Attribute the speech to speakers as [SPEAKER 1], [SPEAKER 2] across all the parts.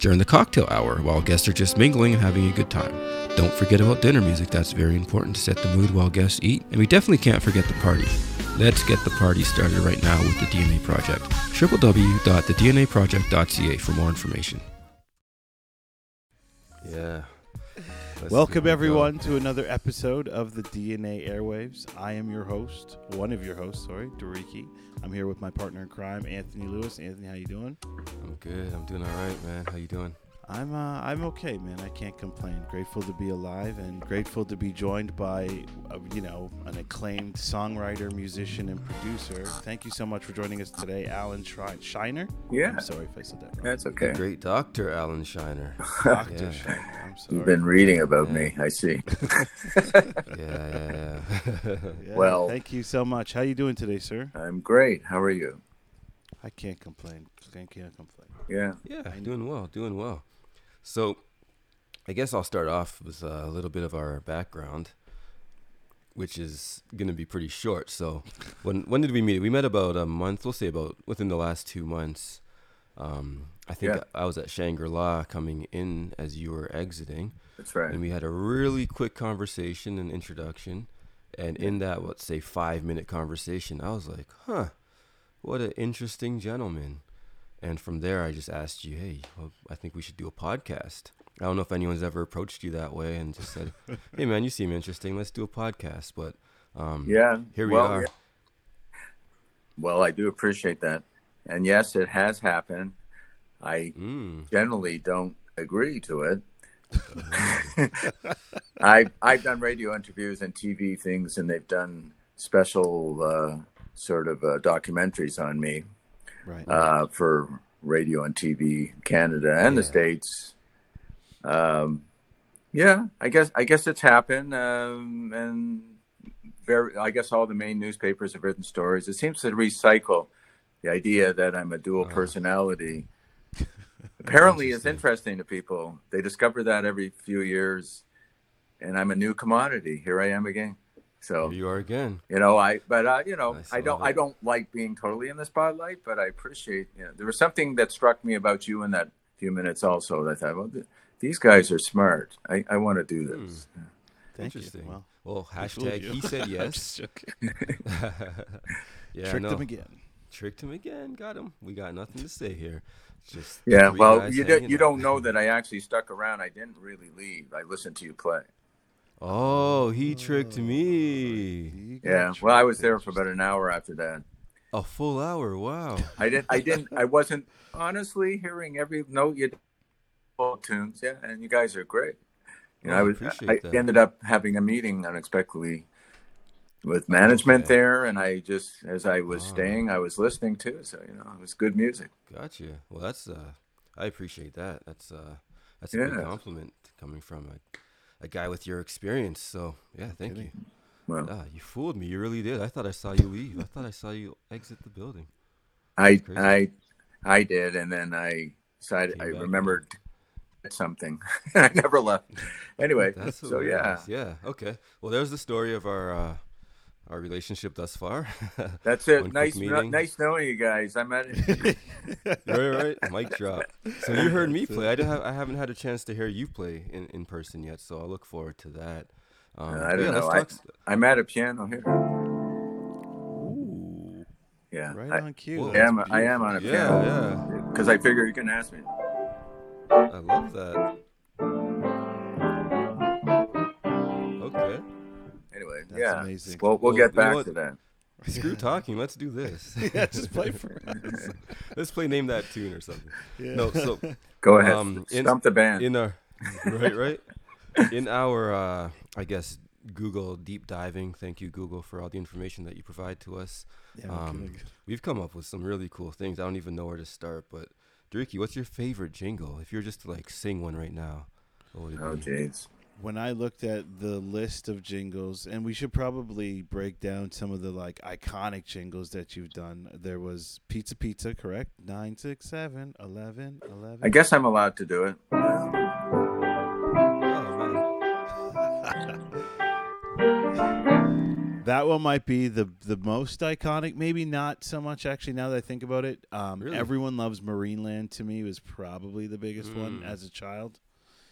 [SPEAKER 1] during the cocktail hour while guests are just mingling and having a good time. Don't forget about dinner music, that's very important to set the mood while guests eat. And we definitely can't forget the party. Let's get the party started right now with the DNA Project. www.thednaproject.ca for more information. Yeah. Let's
[SPEAKER 2] Welcome, everyone, to another episode of the DNA Airwaves. I am your host, one of your hosts, sorry, Diriki. I'm here with my partner in crime, Anthony Lewis. Anthony, how you doing?
[SPEAKER 1] I'm good. I'm doing all right, man. How you doing?
[SPEAKER 2] I'm uh, I'm okay, man. I can't complain. Grateful to be alive and grateful to be joined by, uh, you know, an acclaimed songwriter, musician, and producer. Thank you so much for joining us today, Alan Shri- Shiner.
[SPEAKER 3] Yeah.
[SPEAKER 2] I'm sorry if I said that wrong.
[SPEAKER 3] That's
[SPEAKER 1] The
[SPEAKER 3] okay.
[SPEAKER 1] great Dr. Alan Shiner.
[SPEAKER 2] Dr.
[SPEAKER 1] Yeah.
[SPEAKER 2] Shiner. I'm sorry.
[SPEAKER 3] You've been reading about
[SPEAKER 1] Yeah.
[SPEAKER 3] me, I see.
[SPEAKER 1] Yeah, yeah, yeah.
[SPEAKER 2] Yeah,
[SPEAKER 3] well-
[SPEAKER 2] thank you so much. How are you doing today, sir?
[SPEAKER 3] I'm great. How are you?
[SPEAKER 2] I can't complain. I can't complain.
[SPEAKER 3] Yeah.
[SPEAKER 1] Yeah, doing well, doing well. So, I guess I'll start off with a little bit of our background, which is going to be pretty short. So, when when did we meet? We met about a month. We'll say about within the last two months. Um, I think
[SPEAKER 3] Yeah.
[SPEAKER 1] I was at Shangri La coming in as you were exiting,
[SPEAKER 3] That's right.
[SPEAKER 1] and we had a really quick conversation and introduction. And in that, let's say five minute conversation, I was like, "Huh, what an interesting gentleman." And from there, I just asked you, "Hey, well, I think we should do a podcast." I don't know if anyone's ever approached you that way and just said, "Hey, man, you seem interesting. Let's do a podcast." But um,
[SPEAKER 3] Yeah.
[SPEAKER 1] here we
[SPEAKER 3] well,
[SPEAKER 1] are.
[SPEAKER 3] yeah. Well, I do appreciate that. And yes, it has happened. I
[SPEAKER 1] Mm,
[SPEAKER 3] generally don't agree to it. I've, I've done radio interviews and TV things, and they've done special uh, sort of uh, documentaries on me.
[SPEAKER 2] Right.
[SPEAKER 3] uh, for radio and TV Canada and the states. Um, yeah, I guess I guess it's happened, um, and very. I guess all the main newspapers have written stories. It seems to recycle the idea that I'm a dual
[SPEAKER 1] Uh-huh.
[SPEAKER 3] personality. Apparently, it's
[SPEAKER 1] Interesting.
[SPEAKER 3] interesting to people. They discover that every few years, and I'm a new commodity. Here I am again. So
[SPEAKER 1] here you are again.
[SPEAKER 3] you know i but uh, you know
[SPEAKER 1] I
[SPEAKER 3] I, don't
[SPEAKER 1] that.
[SPEAKER 3] i don't like being totally in the spotlight but i appreciate you know there was something that struck me about you in that few minutes also that i thought well th- these guys are smart i, I want to do this
[SPEAKER 2] Thank you.
[SPEAKER 1] Interesting.
[SPEAKER 2] Well,
[SPEAKER 1] Well, hashtag he said
[SPEAKER 2] I'm
[SPEAKER 1] yes.
[SPEAKER 2] just joking.
[SPEAKER 1] yeah,
[SPEAKER 2] Tricked
[SPEAKER 1] no.
[SPEAKER 2] him again.
[SPEAKER 1] Tricked him again. Got him. We got nothing to say here. Just
[SPEAKER 3] yeah well you, don't you
[SPEAKER 1] out.
[SPEAKER 3] don't know that i actually stuck around i didn't really leave i listened to you play
[SPEAKER 1] Oh, he tricked me.
[SPEAKER 3] Yeah well i was there for about an hour after that
[SPEAKER 1] A full hour. Wow.
[SPEAKER 3] i didn't i didn't i wasn't honestly hearing every note you all tunes yeah and you guys are great you know
[SPEAKER 1] Oh, I
[SPEAKER 3] i was
[SPEAKER 1] appreciate
[SPEAKER 3] i
[SPEAKER 1] that.
[SPEAKER 3] ended up having a meeting unexpectedly with management
[SPEAKER 1] Okay.
[SPEAKER 3] there and i just as i was
[SPEAKER 1] Oh.
[SPEAKER 3] staying i was listening to so you know it was good music
[SPEAKER 1] Gotcha. Well, that's uh, I appreciate that. That's uh, that's a big
[SPEAKER 3] Yeah.
[SPEAKER 1] compliment coming from a, a guy with your experience. So yeah, thank you.
[SPEAKER 2] kidding.
[SPEAKER 3] well
[SPEAKER 1] Ah, you fooled me. You really did. I thought I saw you leave. I thought I saw you exit the building.
[SPEAKER 3] i i i did and then i decided
[SPEAKER 1] Came
[SPEAKER 3] i
[SPEAKER 1] back.
[SPEAKER 3] remembered something i never left anyway
[SPEAKER 1] That's
[SPEAKER 3] so yeah
[SPEAKER 1] hilarious. Yeah. Okay. Well, there's the story of our uh, our relationship thus far.
[SPEAKER 3] that's it nice no-
[SPEAKER 1] meeting.
[SPEAKER 3] nice knowing you guys i'm at
[SPEAKER 1] right, right. Mic drop. So you heard me play. I, don't have, I haven't had a chance to hear you play in, in person yet, so I'll look forward to that. Um,
[SPEAKER 3] i don't
[SPEAKER 1] yeah,
[SPEAKER 3] know
[SPEAKER 1] let's
[SPEAKER 3] I,
[SPEAKER 1] talk. s-
[SPEAKER 3] i'm at a piano here
[SPEAKER 2] Ooh,
[SPEAKER 3] yeah
[SPEAKER 2] right
[SPEAKER 3] I,
[SPEAKER 2] on cue.
[SPEAKER 1] Whoa.
[SPEAKER 3] I
[SPEAKER 2] That's
[SPEAKER 3] am I am on a
[SPEAKER 1] Yeah,
[SPEAKER 3] piano
[SPEAKER 1] yeah.
[SPEAKER 3] because I figure you can ask me.
[SPEAKER 1] I love that.
[SPEAKER 3] Anyway,
[SPEAKER 2] That's
[SPEAKER 3] yeah.
[SPEAKER 2] amazing.
[SPEAKER 3] Well, we'll
[SPEAKER 1] Well,
[SPEAKER 3] get
[SPEAKER 1] you know
[SPEAKER 3] back to that.
[SPEAKER 1] Screw talking. Let's do this.
[SPEAKER 2] yeah, just play for us.
[SPEAKER 1] Let's play name that tune or something.
[SPEAKER 2] Yeah.
[SPEAKER 1] No, so
[SPEAKER 3] Go ahead.
[SPEAKER 1] Um, in-
[SPEAKER 3] Stump the band.
[SPEAKER 1] in our right, right, in our uh, I guess Google deep diving. Thank you, Google, for all the information that you provide to us.
[SPEAKER 2] Yeah,
[SPEAKER 1] Um,
[SPEAKER 2] kidding.
[SPEAKER 1] We've come up with some really cool things. I don't even know where to start, but Diriki, what's your favorite jingle? If you're just to like sing one right now, what would it
[SPEAKER 3] Oh,
[SPEAKER 1] be?
[SPEAKER 3] jeez.
[SPEAKER 2] When I looked at the list of jingles, and we should probably break down some of the like iconic jingles that you've done. There was Pizza Pizza, correct? Nine, six, seven, eleven, eleven.
[SPEAKER 3] I guess I'm allowed to do it.
[SPEAKER 2] That one might be the the most iconic. Maybe not so much actually. Now that I think about it, um,
[SPEAKER 1] Really?
[SPEAKER 2] everyone loves Marineland. To me, was probably the biggest one
[SPEAKER 1] Mm.
[SPEAKER 2] as a child.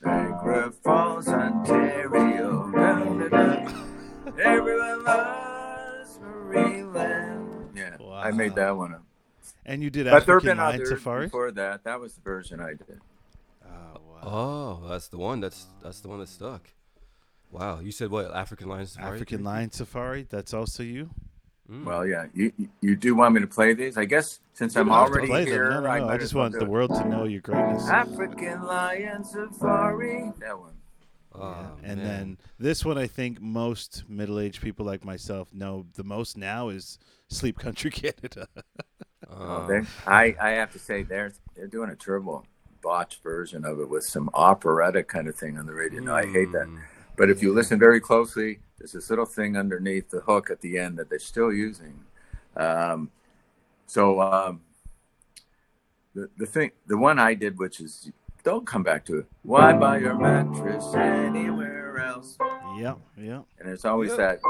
[SPEAKER 3] Niagara Falls, Ontario. Everyone loves Marineland. Yeah, I made that one up.
[SPEAKER 2] And you did
[SPEAKER 3] But there have
[SPEAKER 2] African
[SPEAKER 3] been
[SPEAKER 2] Lion
[SPEAKER 3] others
[SPEAKER 2] Safari.
[SPEAKER 3] before that. That was the version I did.
[SPEAKER 2] Oh wow!
[SPEAKER 1] Oh, that's the one. That's that's the one that stuck. Wow, you said what? African Lion Safari.
[SPEAKER 2] African
[SPEAKER 1] Diriki?
[SPEAKER 2] Lion Safari. That's also you.
[SPEAKER 1] Mm.
[SPEAKER 3] Well, yeah. You you- you do want me to play these? I guess since I'm
[SPEAKER 2] You don't have to
[SPEAKER 3] already
[SPEAKER 2] play them.
[SPEAKER 3] here,
[SPEAKER 2] No, no,
[SPEAKER 3] I
[SPEAKER 2] no. I just want the
[SPEAKER 3] it.
[SPEAKER 2] world to know your greatness.
[SPEAKER 3] African Lion Safari. That one.
[SPEAKER 1] Oh,
[SPEAKER 2] Yeah. And
[SPEAKER 1] man.
[SPEAKER 2] then this one, I think most middle-aged people like myself know the most now is Sleep Country Canada.
[SPEAKER 3] Oh,
[SPEAKER 1] Oh,
[SPEAKER 3] I, I have to say they're they're doing a turbo botched version of it with some operetta kind of thing on the radio. No, I hate that.
[SPEAKER 1] mm.
[SPEAKER 3] But if you listen very closely, there's this little thing underneath the hook at the end that they're still using. Um, so um, the the thing, the one I did, which is don't come back to it. Why buy your mattress anywhere else?
[SPEAKER 2] yeah, yeah,
[SPEAKER 3] And it's always
[SPEAKER 1] Yeah.
[SPEAKER 3] that.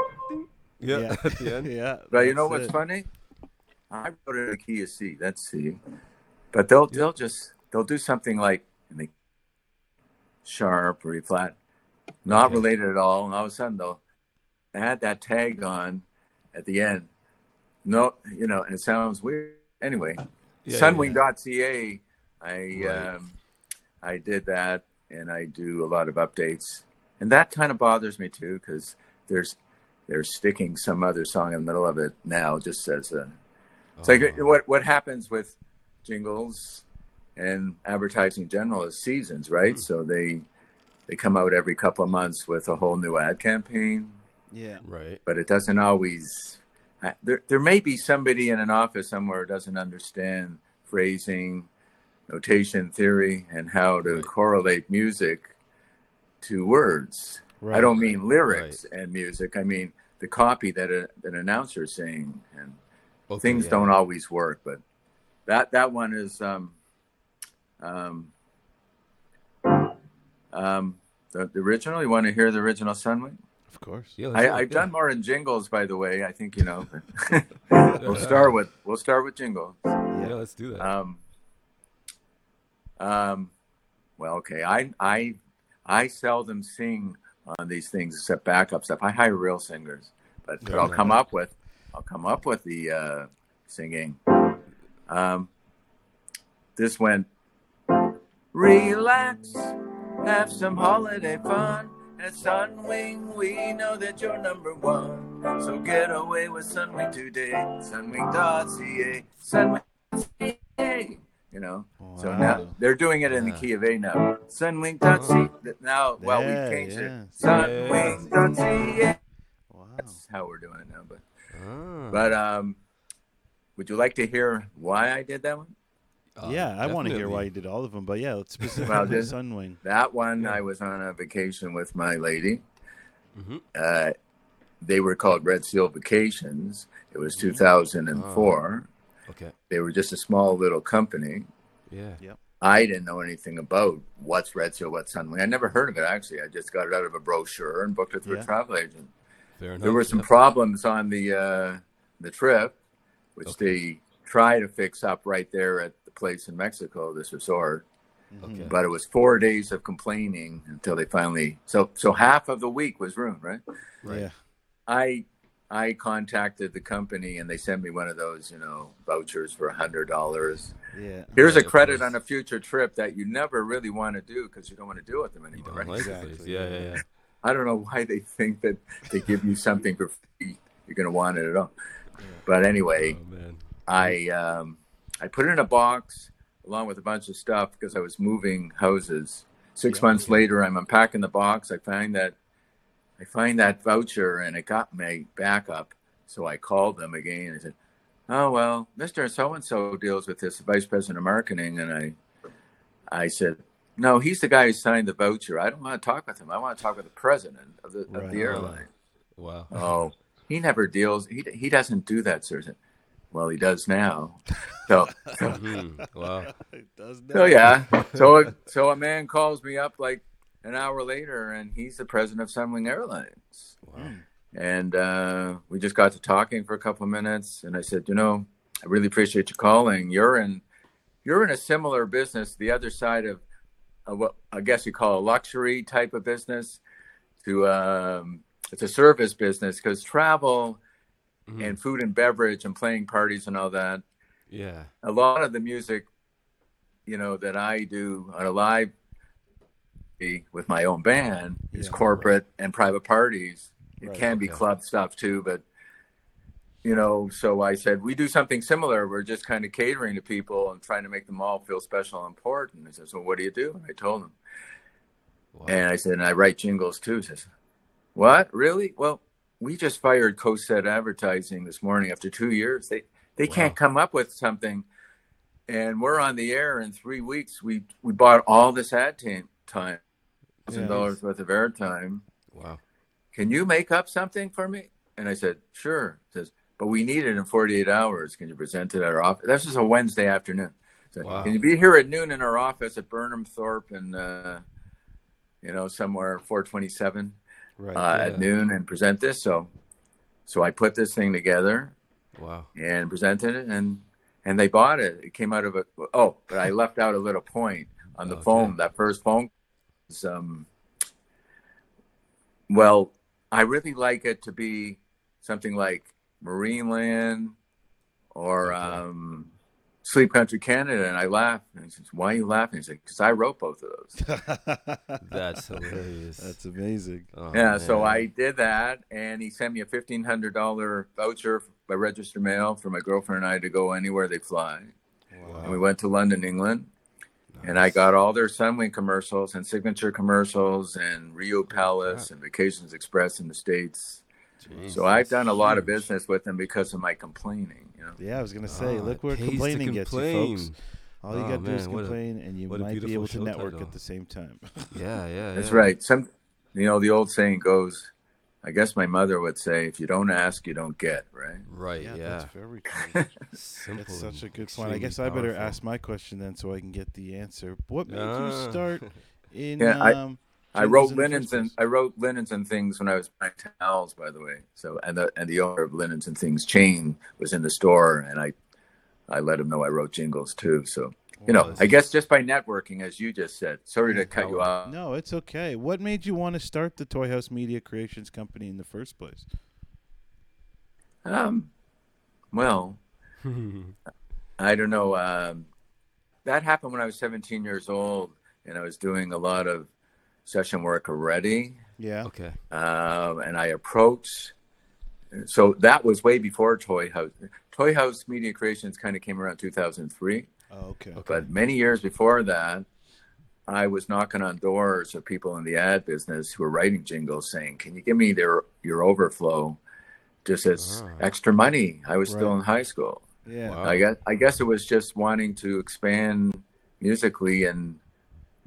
[SPEAKER 1] Yeah,
[SPEAKER 2] yeah.
[SPEAKER 1] at the end.
[SPEAKER 2] yeah.
[SPEAKER 3] But you know what's
[SPEAKER 2] it.
[SPEAKER 3] funny? I wrote it in a key of C. That's C. But they'll they'll just they'll do something like in the sharp or E flat, not
[SPEAKER 1] Okay.
[SPEAKER 3] related at all, and all of a sudden they'll add that tag on at the end. No, you know, and it sounds weird. Anyway,
[SPEAKER 1] Yeah,
[SPEAKER 3] Sunwing.ca, I
[SPEAKER 1] Right.
[SPEAKER 3] um, I did that, and I do a lot of updates, and that kind of bothers me too because there's they're sticking some other song in the middle of it now, just as a. It's like
[SPEAKER 1] Oh.
[SPEAKER 3] what what happens with jingles and advertising in general is seasons, right?
[SPEAKER 1] Mm.
[SPEAKER 3] So they they come out every couple of months with a whole new ad campaign
[SPEAKER 2] Yeah,
[SPEAKER 1] Right.
[SPEAKER 3] but it doesn't always. I- There, there may be somebody in an office somewhere who doesn't understand phrasing, notation theory, and how to
[SPEAKER 1] Right.
[SPEAKER 3] correlate music to words.
[SPEAKER 2] right.
[SPEAKER 3] I don't mean lyrics and music. I mean the copy that a, an announcer is saying, and
[SPEAKER 1] Okay,
[SPEAKER 3] things
[SPEAKER 1] yeah.
[SPEAKER 3] don't always work. But that that one is um, um, um, the, the original. You want to hear the original Sunwing?
[SPEAKER 2] Of course.
[SPEAKER 1] Yeah,
[SPEAKER 3] I, I've
[SPEAKER 1] yeah.
[SPEAKER 3] done more in jingles, by the way. I think you know. we'll start with we'll start with jingles.
[SPEAKER 1] Yeah, let's do that.
[SPEAKER 3] Um, um, well, okay. I I I seldom sing on these things except backup stuff. I hire real singers, but, but I'll come up with I'll come up with the uh, singing. Um, this went. Relax, have some holiday fun. At Sunwing, we know that you're number one. So get away with Sunwing today. Sunwing.ca. Sunwing.ca. You know, so now they're doing it in the key of A now. Sunwing.ca. Now, well,
[SPEAKER 2] Yeah,
[SPEAKER 3] we changed
[SPEAKER 2] yeah.
[SPEAKER 3] it. Sunwing.ca.
[SPEAKER 2] Wow.
[SPEAKER 3] That's how we're doing it now. But,
[SPEAKER 1] Ah.
[SPEAKER 3] but um, would you like to hear why I did that one?
[SPEAKER 1] Uh,
[SPEAKER 2] yeah, I want to hear why you did all of them, but yeah, let's specifically
[SPEAKER 3] Well, this-
[SPEAKER 2] Sunwing.
[SPEAKER 3] That one,
[SPEAKER 1] Yeah.
[SPEAKER 3] I was on a vacation with my lady.
[SPEAKER 1] Mhm.
[SPEAKER 3] Uh, they were called Red Seal Vacations. It was
[SPEAKER 1] Mhm.
[SPEAKER 3] 2004.
[SPEAKER 1] Okay.
[SPEAKER 3] They were just a small little company.
[SPEAKER 1] Yeah. Yep.
[SPEAKER 3] I didn't know anything about what's Red Seal, what's Sunwing. I never heard of it actually. I just got it out of a brochure and booked it through
[SPEAKER 2] Yeah.
[SPEAKER 3] a travel agent.
[SPEAKER 1] Fair enough.
[SPEAKER 3] There were some
[SPEAKER 1] yeah.
[SPEAKER 3] problems on the uh, the trip, which
[SPEAKER 1] Okay.
[SPEAKER 3] they try to fix up right there at the place in Mexico, this resort.
[SPEAKER 1] Okay.
[SPEAKER 3] But it was four days of complaining until they finally. So so half of the week was ruined, right?
[SPEAKER 1] Right.
[SPEAKER 2] Yeah.
[SPEAKER 3] I I contacted the company and they sent me one of those, you know, vouchers for a hundred dollars.
[SPEAKER 2] Yeah.
[SPEAKER 3] Here's
[SPEAKER 1] Right,
[SPEAKER 3] a credit
[SPEAKER 1] course.
[SPEAKER 3] on a future trip that you never really want to do because you don't want to do with them anymore.
[SPEAKER 1] don't
[SPEAKER 3] Right?
[SPEAKER 1] like
[SPEAKER 2] Exactly.
[SPEAKER 1] Yeah, yeah, yeah.
[SPEAKER 3] I don't know why they think that they give you something for free. You're going to want it at all.
[SPEAKER 2] Yeah.
[SPEAKER 3] But anyway,
[SPEAKER 1] Oh man.
[SPEAKER 3] I um, I put it in a box along with a bunch of stuff because I was moving houses. Six
[SPEAKER 2] Yeah.
[SPEAKER 3] months later, I'm unpacking the box. I find that I find that voucher and it got my backup. So I called them again and I said, oh well, Mister So and So deals with this, vice president of marketing, and I, I said, no, he's the guy who signed the voucher. I don't want to talk with him. I want to talk with the president of the of the airline.
[SPEAKER 1] Wow.
[SPEAKER 3] Oh, he never deals. He he doesn't do that, sir. I said, Well, he does now. So so,
[SPEAKER 1] Mhm. Wow.
[SPEAKER 2] Does
[SPEAKER 3] so
[SPEAKER 2] that.
[SPEAKER 3] yeah. So so a man calls me up like an hour later, and he's the president of Sunwing Airlines.
[SPEAKER 1] Wow.
[SPEAKER 3] And uh, we just got to talking for a couple of minutes, and I said, you know, I really appreciate you calling. You're in, you're in a similar business, the other side of, of what I guess you call a luxury type of business. To um, it's a service business because travel
[SPEAKER 1] Mhm.
[SPEAKER 3] and food and beverage and playing parties and all that.
[SPEAKER 1] Yeah.
[SPEAKER 3] A lot of the music, you know, that I do on a live with my own band is
[SPEAKER 2] Yeah.
[SPEAKER 3] corporate and private parties. It
[SPEAKER 2] Right,
[SPEAKER 3] can be club stuff too, but you know, so I said we do something similar. We're just kind of catering to people and trying to make them all feel special and important. He says, "Well, what do you do?" And I told him,
[SPEAKER 1] Wow.
[SPEAKER 3] and I said, "And I write jingles too." He says, "What? Really? Well, we just fired CoSet Advertising this morning after two years. They they
[SPEAKER 1] Wow.
[SPEAKER 3] can't come up with something, and we're on the air in three weeks. We we bought all this ad time, time, thousand dollars worth of airtime.
[SPEAKER 1] wow.
[SPEAKER 3] Can you make up something for me?" And I said, "Sure." He says, "But we need it in 48 hours. Can you present it at our office?" This is a Wednesday afternoon. So,
[SPEAKER 1] Wow.
[SPEAKER 3] Can you be here at noon in our office at Burnhamthorpe and uh, you know somewhere 427
[SPEAKER 2] Right.
[SPEAKER 3] uh,
[SPEAKER 1] Yeah.
[SPEAKER 3] at noon and present this? So, so I put this thing together
[SPEAKER 1] Wow.
[SPEAKER 3] and presented it, and and they bought it. It came out of a oh, but I left out a little point on the
[SPEAKER 1] Okay.
[SPEAKER 3] phone. That first phone was um. Well, I really like it to be something like Marineland or
[SPEAKER 1] Okay.
[SPEAKER 3] um, Sleep Country Canada, and I laughed. And he says, "Why are you laughing?" He said, "Because I wrote both of those."
[SPEAKER 1] That's hilarious.
[SPEAKER 2] That's amazing.
[SPEAKER 1] Oh,
[SPEAKER 3] yeah, so. I did that, and he sent me a fifteen hundred dollar voucher by registered mail for my girlfriend and I to go anywhere they fly.
[SPEAKER 1] Wow.
[SPEAKER 3] And we went to London, England, and I got all their Sunwing commercials and signature commercials and Rio Palace and Vacations Express in the States.
[SPEAKER 1] Jeez,
[SPEAKER 3] So I've done a lot of business with them because of my complaining. You know,
[SPEAKER 2] Yeah, I was gonna say,
[SPEAKER 1] Ah,
[SPEAKER 2] look
[SPEAKER 1] it
[SPEAKER 2] where
[SPEAKER 1] pays to
[SPEAKER 2] complaining gets you, folks. All you
[SPEAKER 1] Oh,
[SPEAKER 2] gotta do is
[SPEAKER 1] man, what a-
[SPEAKER 2] complain, and you might be able to network
[SPEAKER 1] title.
[SPEAKER 2] at the same time.
[SPEAKER 1] Yeah, yeah.
[SPEAKER 3] that's
[SPEAKER 1] yeah.
[SPEAKER 3] right. Some, you know, the old saying goes. I guess my mother would say, "If you don't ask, you don't get." Right?
[SPEAKER 1] Right. Yeah.
[SPEAKER 2] that's very true.
[SPEAKER 1] Simple.
[SPEAKER 2] That's such a good point. I
[SPEAKER 1] extremely
[SPEAKER 2] guess I better
[SPEAKER 1] powerful.
[SPEAKER 2] ask my question then, so I can get the answer. What made
[SPEAKER 1] Ah.
[SPEAKER 2] you start in?
[SPEAKER 3] Yeah,
[SPEAKER 2] um,
[SPEAKER 3] I
[SPEAKER 2] jingles
[SPEAKER 3] wrote linens and? I wrote linens and things when I was buying towels, by the way. So and the and the owner of linens and things chain was in the store, and I I let him know I wrote jingles too. So you
[SPEAKER 1] Wow,
[SPEAKER 3] know, I guess just by networking, as you just said. Sorry to cut you off.
[SPEAKER 2] No, it's okay. What made you want to start the Toy House Media Creations Company in the first place?
[SPEAKER 3] Um, well, I don't know. Um, that happened when I was 17 years old, and I was doing a lot of session work already.
[SPEAKER 2] Yeah.
[SPEAKER 1] okay.
[SPEAKER 3] um, and I approached. So that was way before Toy House. Toy House Media Creations kind of came around 2003,
[SPEAKER 2] Oh, okay.
[SPEAKER 1] Okay.
[SPEAKER 3] but many years before that, I was knocking on doors of people in the ad business who were writing jingles, saying, "Can you give me their your overflow, just as
[SPEAKER 1] Ah.
[SPEAKER 3] extra money?" I was still in high school.
[SPEAKER 2] Yeah.
[SPEAKER 1] Wow.
[SPEAKER 3] I guess I guess it was just wanting to expand musically and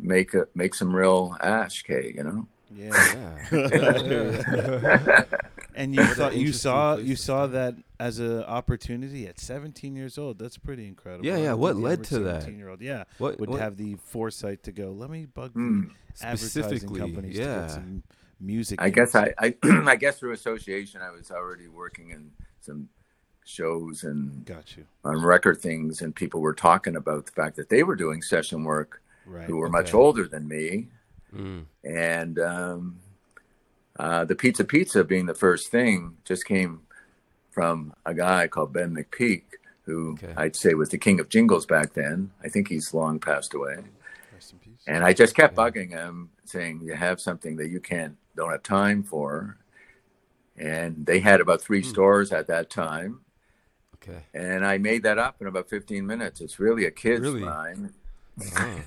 [SPEAKER 3] make a, make some real ash cake, you know.
[SPEAKER 2] Yeah.
[SPEAKER 1] Yeah.
[SPEAKER 2] And you
[SPEAKER 1] What
[SPEAKER 2] thought you saw you saw that as an opportunity at 17 years old. That's pretty incredible.
[SPEAKER 1] Yeah, yeah. What led to that?
[SPEAKER 2] 17-year-old, yeah,
[SPEAKER 1] what?
[SPEAKER 2] would
[SPEAKER 1] what
[SPEAKER 2] have the foresight to go. Let me bug the mm. advertising
[SPEAKER 1] specifically?
[SPEAKER 2] companies to
[SPEAKER 1] Yeah.
[SPEAKER 2] get some music.
[SPEAKER 3] I guess. I, I I guess through association I was already working in some shows and
[SPEAKER 2] got you
[SPEAKER 3] on record things and people were talking about the fact that they were doing session work
[SPEAKER 2] right.
[SPEAKER 3] who were much older than me
[SPEAKER 1] Mm.
[SPEAKER 3] and um, uh, the pizza pizza being the first thing just came from a guy called Ben McPeek who
[SPEAKER 1] Okay.
[SPEAKER 3] I'd say was the king of jingles back then I think he's long passed away
[SPEAKER 2] Rest in peace.
[SPEAKER 3] and I just kept
[SPEAKER 1] Yeah.
[SPEAKER 3] bugging him, saying, "You have something that you can't, don't have time for." And they had about three
[SPEAKER 1] Hmm.
[SPEAKER 3] stores at that time,
[SPEAKER 1] Okay.
[SPEAKER 3] and I made that up in about 15 minutes. It's really a kid's
[SPEAKER 1] Really?
[SPEAKER 3] line,
[SPEAKER 1] Oh.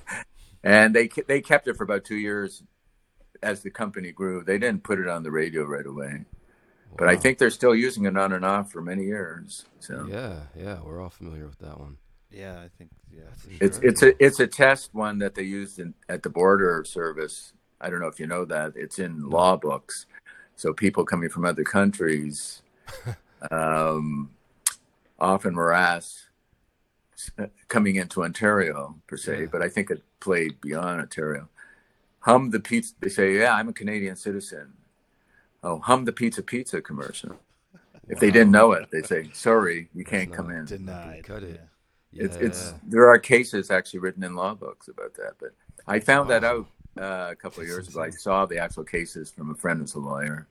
[SPEAKER 3] and they they kept it for about two years as the company grew. They didn't put it on the radio right away. But I think they're still using it on and off for many years. So
[SPEAKER 1] Yeah, yeah, we're all familiar with that one.
[SPEAKER 2] Yeah, I think yeah.
[SPEAKER 3] It's it's a it's a test one that they used in, at the border service. I don't know if you know that. It's in law books. So people coming from other countries um, often were asked coming into Ontario per se,
[SPEAKER 1] Yeah.
[SPEAKER 3] but I think it played beyond Ontario. Hum the pizza. They say, "Yeah, I'm a Canadian citizen." Oh, hum the pizza pizza commercial. If they didn't know it, they say, "Sorry, you can't come in."
[SPEAKER 2] denied.
[SPEAKER 1] Cut it.
[SPEAKER 2] Yeah.
[SPEAKER 3] It's, it's there are cases actually written in law books about that, but I found that out uh, a couple of years ago. I saw the actual cases from a friend who's a lawyer.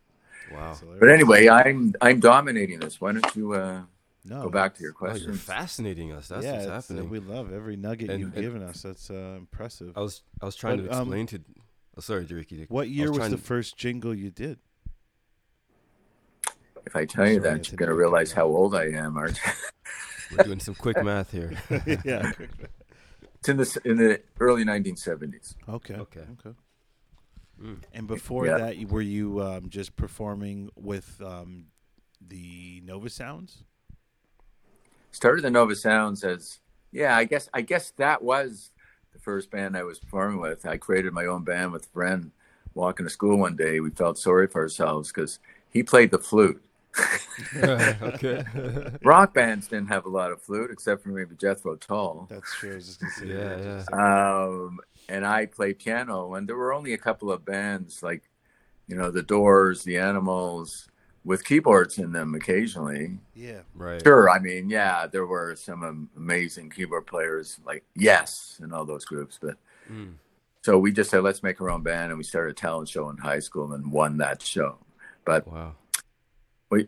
[SPEAKER 1] Wow.
[SPEAKER 3] But anyway, I'm I'm dominating this. Why don't you uh,
[SPEAKER 2] no,
[SPEAKER 3] go back to your
[SPEAKER 1] Oh, you're fascinating us. That's
[SPEAKER 2] yeah,
[SPEAKER 1] what's
[SPEAKER 2] it's, uh,
[SPEAKER 1] happening.
[SPEAKER 2] we love every nugget
[SPEAKER 1] And-
[SPEAKER 2] you've
[SPEAKER 1] and-
[SPEAKER 2] given us. That's uh, impressive.
[SPEAKER 1] I was I was trying
[SPEAKER 2] But,
[SPEAKER 1] to
[SPEAKER 2] um,
[SPEAKER 1] explain to. Oh, sorry, Ricky.
[SPEAKER 2] what year was
[SPEAKER 1] trying
[SPEAKER 2] the
[SPEAKER 1] to-
[SPEAKER 2] first jingle you did?
[SPEAKER 3] If I tell you
[SPEAKER 2] Sorry,
[SPEAKER 3] that, you're going to realize how old I am, aren't you?
[SPEAKER 1] We're doing some quick math here.
[SPEAKER 2] yeah.
[SPEAKER 3] it's in the in the early 1970s.
[SPEAKER 2] Okay.
[SPEAKER 1] Okay.
[SPEAKER 2] Okay.
[SPEAKER 1] Mm.
[SPEAKER 2] And before
[SPEAKER 3] Yeah.
[SPEAKER 2] that, were you um, just performing with um, the Nova Sounds?
[SPEAKER 3] Started the Nova Sounds as yeah, I guess I guess that was the first band I was performing with. I created my own band with a friend. Walking to school one day, we felt sorry for ourselves because he played the flute.
[SPEAKER 1] okay.
[SPEAKER 3] Rock bands didn't have a lot of flute except for maybe Jethro Tull.
[SPEAKER 2] That's true. I just
[SPEAKER 1] Yeah,
[SPEAKER 2] that.
[SPEAKER 1] yeah.
[SPEAKER 3] Um, and I played piano, and there were only a couple of bands like, you know, the Doors, the Animals, with keyboards in them occasionally.
[SPEAKER 2] yeah.
[SPEAKER 1] right.
[SPEAKER 3] Sure, I mean, yeah, there were some amazing keyboard players like Yes and all those groups, but
[SPEAKER 1] Mm.
[SPEAKER 3] so we just said let's make our own band, and we started a talent show in high school and won that show. But
[SPEAKER 1] Wow.
[SPEAKER 3] wait,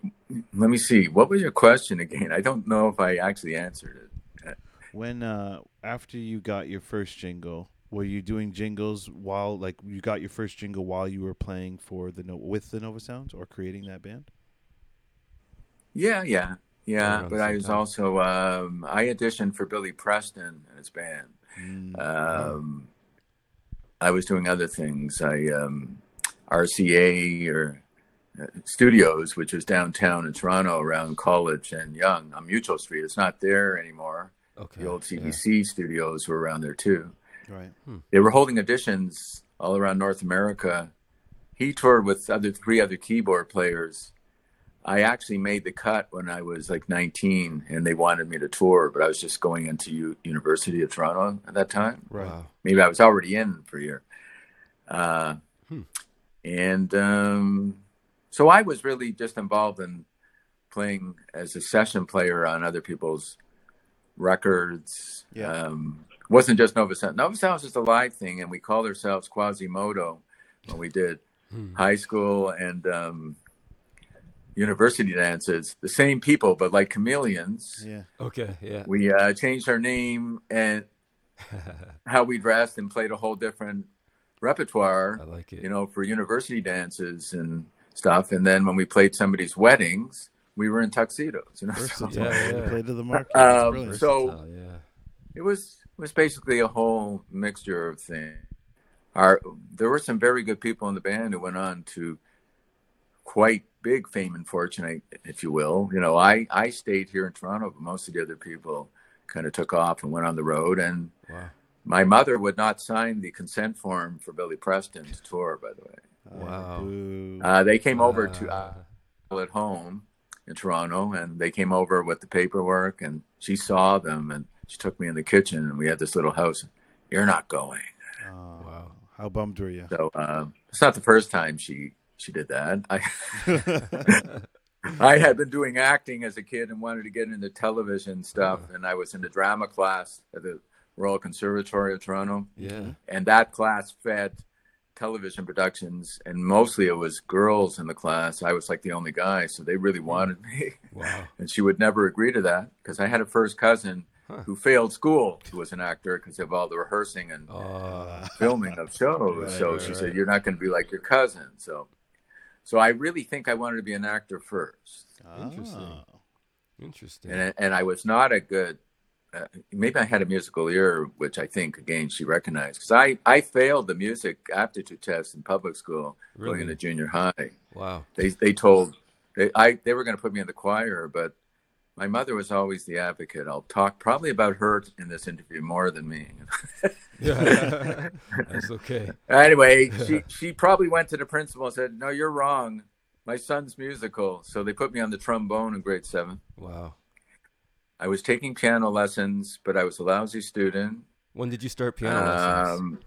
[SPEAKER 3] let me see, what was your question again? I don't know if I actually answered it.
[SPEAKER 2] When uh, after you got your first jingle, were you doing jingles while like you got your first jingle while you were playing for the no- with the Nova Sounds or creating that band?
[SPEAKER 3] Yeah, yeah, yeah. But I was
[SPEAKER 1] time.
[SPEAKER 3] also um, I auditioned for Billy Preston and his band.
[SPEAKER 2] Mm.
[SPEAKER 3] Um, I was doing other things. I um, RCA or uh, Studios, which was downtown in Toronto, around College and Yonge on Mutual Street. It's not there anymore.
[SPEAKER 1] Okay.
[SPEAKER 3] The old
[SPEAKER 1] yeah.
[SPEAKER 3] CBC studios were around there too.
[SPEAKER 2] Right.
[SPEAKER 3] They were holding auditions all around North America. He toured with other three other keyboard players. I actually made the cut when I was like 19, and they wanted me to tour, but I was just going into U- University of Toronto at that time.
[SPEAKER 2] Right.
[SPEAKER 3] Maybe I was already in for a year. Uh,
[SPEAKER 1] Hmm.
[SPEAKER 3] And um, so I was really just involved in playing as a session player on other people's records.
[SPEAKER 2] Yeah.
[SPEAKER 3] Um, wasn't just Nova Sound. Nova Sound was just a live thing, and we called ourselves Quasimodo when we did
[SPEAKER 1] Hmm.
[SPEAKER 3] high school and um, university dances. The same people, but like chameleons.
[SPEAKER 2] Yeah.
[SPEAKER 1] Okay. Yeah.
[SPEAKER 3] We uh, changed our name and how we dressed and played a whole different repertoire
[SPEAKER 1] I like it.
[SPEAKER 3] you know, for university dances and stuff. And then when we played somebody's weddings, we were in tuxedos. You know, So
[SPEAKER 1] Yeah, yeah.
[SPEAKER 2] played to the market.
[SPEAKER 3] Um, so-
[SPEAKER 1] yeah.
[SPEAKER 3] it was it was basically a whole mixture of things. Our there were some very good people in the band who went on to quite big fame and fortune, if you will. You know, I I stayed here in Toronto, but most of the other people kind of took off and went on the road. And
[SPEAKER 1] Wow.
[SPEAKER 3] my mother would not sign the consent form for Billy Preston's tour. By the way,
[SPEAKER 1] Wow.
[SPEAKER 3] uh, they came over to.
[SPEAKER 1] Uh,
[SPEAKER 3] at home in Toronto, and they came over with the paperwork, and she saw them, and she took me in the kitchen, and we had this little house. You're not going.
[SPEAKER 2] Oh,
[SPEAKER 1] Wow.
[SPEAKER 2] How bummed were you?
[SPEAKER 3] So um, it's not the first time she she did that. I I had been doing acting as a kid and wanted to get into television stuff, and I was in the drama class at the Royal Conservatory of Toronto,
[SPEAKER 1] yeah.
[SPEAKER 3] and that class fed television productions, and mostly it was girls in the class. I was like the only guy, so they really wanted me.
[SPEAKER 1] Wow.
[SPEAKER 3] and she would never agree to that because I had a first cousin
[SPEAKER 1] Huh.
[SPEAKER 3] who failed school who was an actor because of all the rehearsing and
[SPEAKER 1] Uh,
[SPEAKER 3] filming of shows.
[SPEAKER 1] Right,
[SPEAKER 3] so
[SPEAKER 1] right,
[SPEAKER 3] she
[SPEAKER 1] right.
[SPEAKER 3] said, "You're not going to be like your cousin." So, so I really think I wanted to be an actor first,
[SPEAKER 1] Interesting.
[SPEAKER 2] Oh.
[SPEAKER 1] interesting.
[SPEAKER 3] and and I was not a good. Uh, maybe I had a musical ear, which I think again she recognized because I I failed the music aptitude test in public school going
[SPEAKER 1] Really?
[SPEAKER 3] into junior high.
[SPEAKER 1] wow.
[SPEAKER 3] They they told they I they were going to put me in the choir, but my mother was always the advocate. I'll talk probably about her in this interview more than me.
[SPEAKER 1] yeah, that's okay.
[SPEAKER 3] Anyway, she she probably went to the principal and said, "No, you're wrong. My son's musical." So they put me on the trombone in grade seven.
[SPEAKER 1] Wow.
[SPEAKER 3] I was taking piano lessons, but I was a lousy student.
[SPEAKER 1] When did you start piano lessons?
[SPEAKER 3] Um,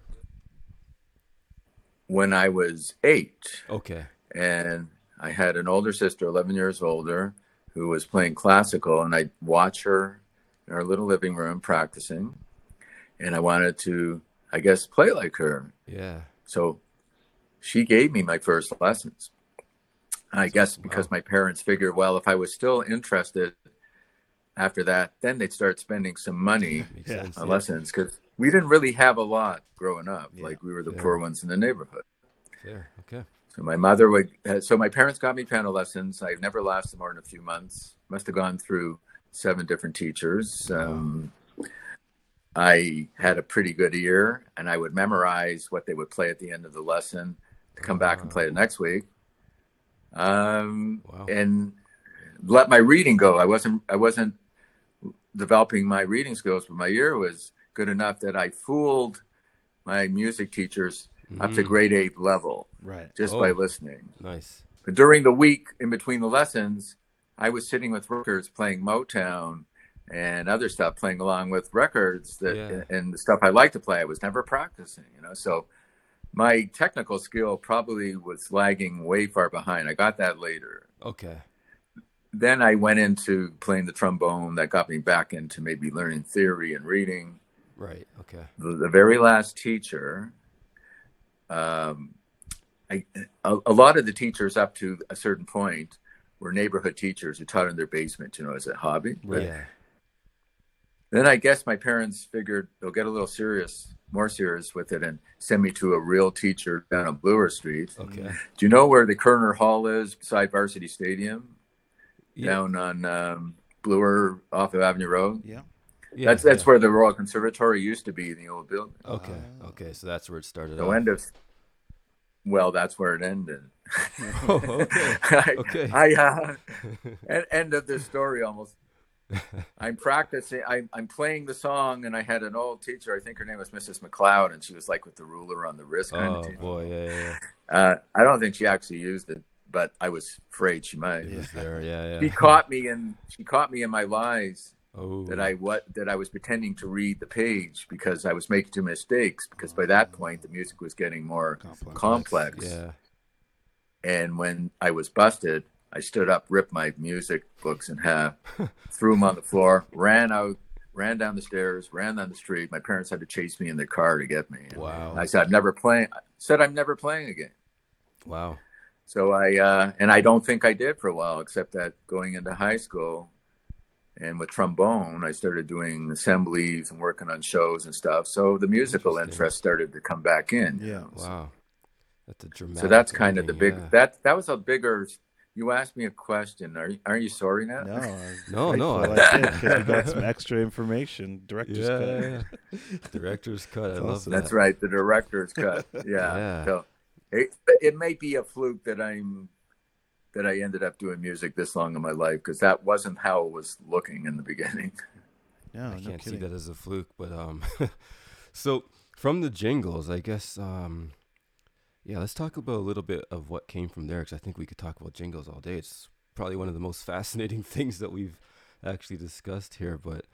[SPEAKER 3] when I was eight,
[SPEAKER 1] Okay.
[SPEAKER 3] and I had an older sister, 11 years older, who was playing classical, and I'd watch her in our little living room practicing, and I wanted to, I guess, play like her.
[SPEAKER 1] Yeah.
[SPEAKER 3] So she gave me my first lessons. I guess because my parents figured, well, if I was still interested after that, then they'd start spending some money
[SPEAKER 2] Yeah.
[SPEAKER 1] sense.
[SPEAKER 3] on lessons because we didn't really have a lot growing up.
[SPEAKER 2] Yeah.
[SPEAKER 3] Like we were the
[SPEAKER 1] Yeah.
[SPEAKER 3] poor ones in the neighborhood.
[SPEAKER 1] Fair. Okay.
[SPEAKER 3] So my mother would. uh, So my parents got me piano lessons. I never lasted more than a few months. Must have gone through seven different teachers. Um, I had a pretty good ear, and I would memorize what they would play at the end of the lesson to come back and play it next week. Um,
[SPEAKER 1] Wow.
[SPEAKER 3] And let my reading go. I wasn't. I wasn't developing my reading skills, but my ear was good enough that I fooled my music teachers up to
[SPEAKER 1] Mm.
[SPEAKER 3] grade eight level
[SPEAKER 2] Right.
[SPEAKER 3] just by
[SPEAKER 1] Oh.
[SPEAKER 3] listening.
[SPEAKER 1] Nice.
[SPEAKER 3] But during the week in between the lessons, I was sitting with records playing Motown and other stuff, playing along with records that
[SPEAKER 1] Yeah.
[SPEAKER 3] and the stuff I like to play. I was never practicing, you know. So my technical skill probably was lagging way far behind. I got that later.
[SPEAKER 1] Okay.
[SPEAKER 3] Then I went into playing the trombone. That got me back into maybe learning theory and reading.
[SPEAKER 1] Right. Okay.
[SPEAKER 3] the, the very last teacher, um, I, a, a lot of the teachers up to a certain point were neighborhood teachers who taught in their basement, you know, as a hobby. But
[SPEAKER 1] Yeah.
[SPEAKER 3] then I guess my parents figured they'll get a little serious, more serious with it, and send me to a real teacher down on Bloor Street.
[SPEAKER 1] Okay.
[SPEAKER 3] Do you know where the Koerner Hall is beside Varsity Stadium?
[SPEAKER 1] Yeah.
[SPEAKER 3] Down on um, Bloor off of Avenue Road.
[SPEAKER 2] Yeah.
[SPEAKER 1] Yeah,
[SPEAKER 3] that's that's
[SPEAKER 1] yeah.
[SPEAKER 3] where the Royal Conservatory used to be, in the old building.
[SPEAKER 1] Okay.
[SPEAKER 2] Ah.
[SPEAKER 1] Okay. So that's where it started.
[SPEAKER 3] The
[SPEAKER 1] off.
[SPEAKER 3] end of well, that's where it ended.
[SPEAKER 1] Oh, okay.
[SPEAKER 3] I,
[SPEAKER 1] Okay.
[SPEAKER 3] I uh, end, end of this story almost. I'm practicing. I'm, I'm playing the song, and I had an old teacher. I think her name was Mrs. McLeod, and she was like with the ruler on the wrist kind
[SPEAKER 1] Oh
[SPEAKER 3] of teacher.
[SPEAKER 1] boy. Yeah. Yeah.
[SPEAKER 3] Uh, I don't think she actually used it, but I was afraid she might.
[SPEAKER 1] yeah. He's there. Yeah.
[SPEAKER 3] She
[SPEAKER 1] Yeah.
[SPEAKER 3] caught me in. She caught me in my lies
[SPEAKER 1] Oh.
[SPEAKER 3] that I what that I was pretending to read the page because I was making two mistakes. Because by that point, the music was getting more
[SPEAKER 2] Complex.
[SPEAKER 3] complex.
[SPEAKER 1] Yeah.
[SPEAKER 3] And when I was busted, I stood up, ripped my music books in half, threw them on the floor, ran out, ran down the stairs, ran down the street. My parents had to chase me in their car to get me. And
[SPEAKER 1] Wow.
[SPEAKER 3] I said, I'm never playing. I said, I'm never playing again.
[SPEAKER 1] Wow.
[SPEAKER 3] So I, uh, and I don't think I did for a while, except that going into high school and with trombone, I started doing assemblies and working on shows and stuff. So the musical interest started to come back in.
[SPEAKER 2] Yeah.
[SPEAKER 1] Wow. That's a dramatic.
[SPEAKER 3] So that's kind of the big
[SPEAKER 1] yeah.
[SPEAKER 3] that that was a bigger. You asked me a question. Are you, aren't you sorry now?
[SPEAKER 2] No, I'm
[SPEAKER 1] No, no, I-
[SPEAKER 2] I did because we got some extra information. Director's
[SPEAKER 1] Yeah,
[SPEAKER 2] cut.
[SPEAKER 1] yeah, yeah. Director's cut. I
[SPEAKER 2] That's
[SPEAKER 1] love
[SPEAKER 2] awesome.
[SPEAKER 1] that.
[SPEAKER 3] That's right. The director's cut. Yeah.
[SPEAKER 1] Yeah.
[SPEAKER 3] So it, it may be a fluke that I'm that I ended up doing music this long in my life because that wasn't how it was looking in the beginning.
[SPEAKER 2] No,
[SPEAKER 1] I
[SPEAKER 2] no
[SPEAKER 1] can't see that as a fluke, but um, so from the jingles, I guess um, yeah, let's talk about a little bit of what came from there because I think we could talk about jingles all day. It's probably one of the most fascinating things that we've actually discussed here. But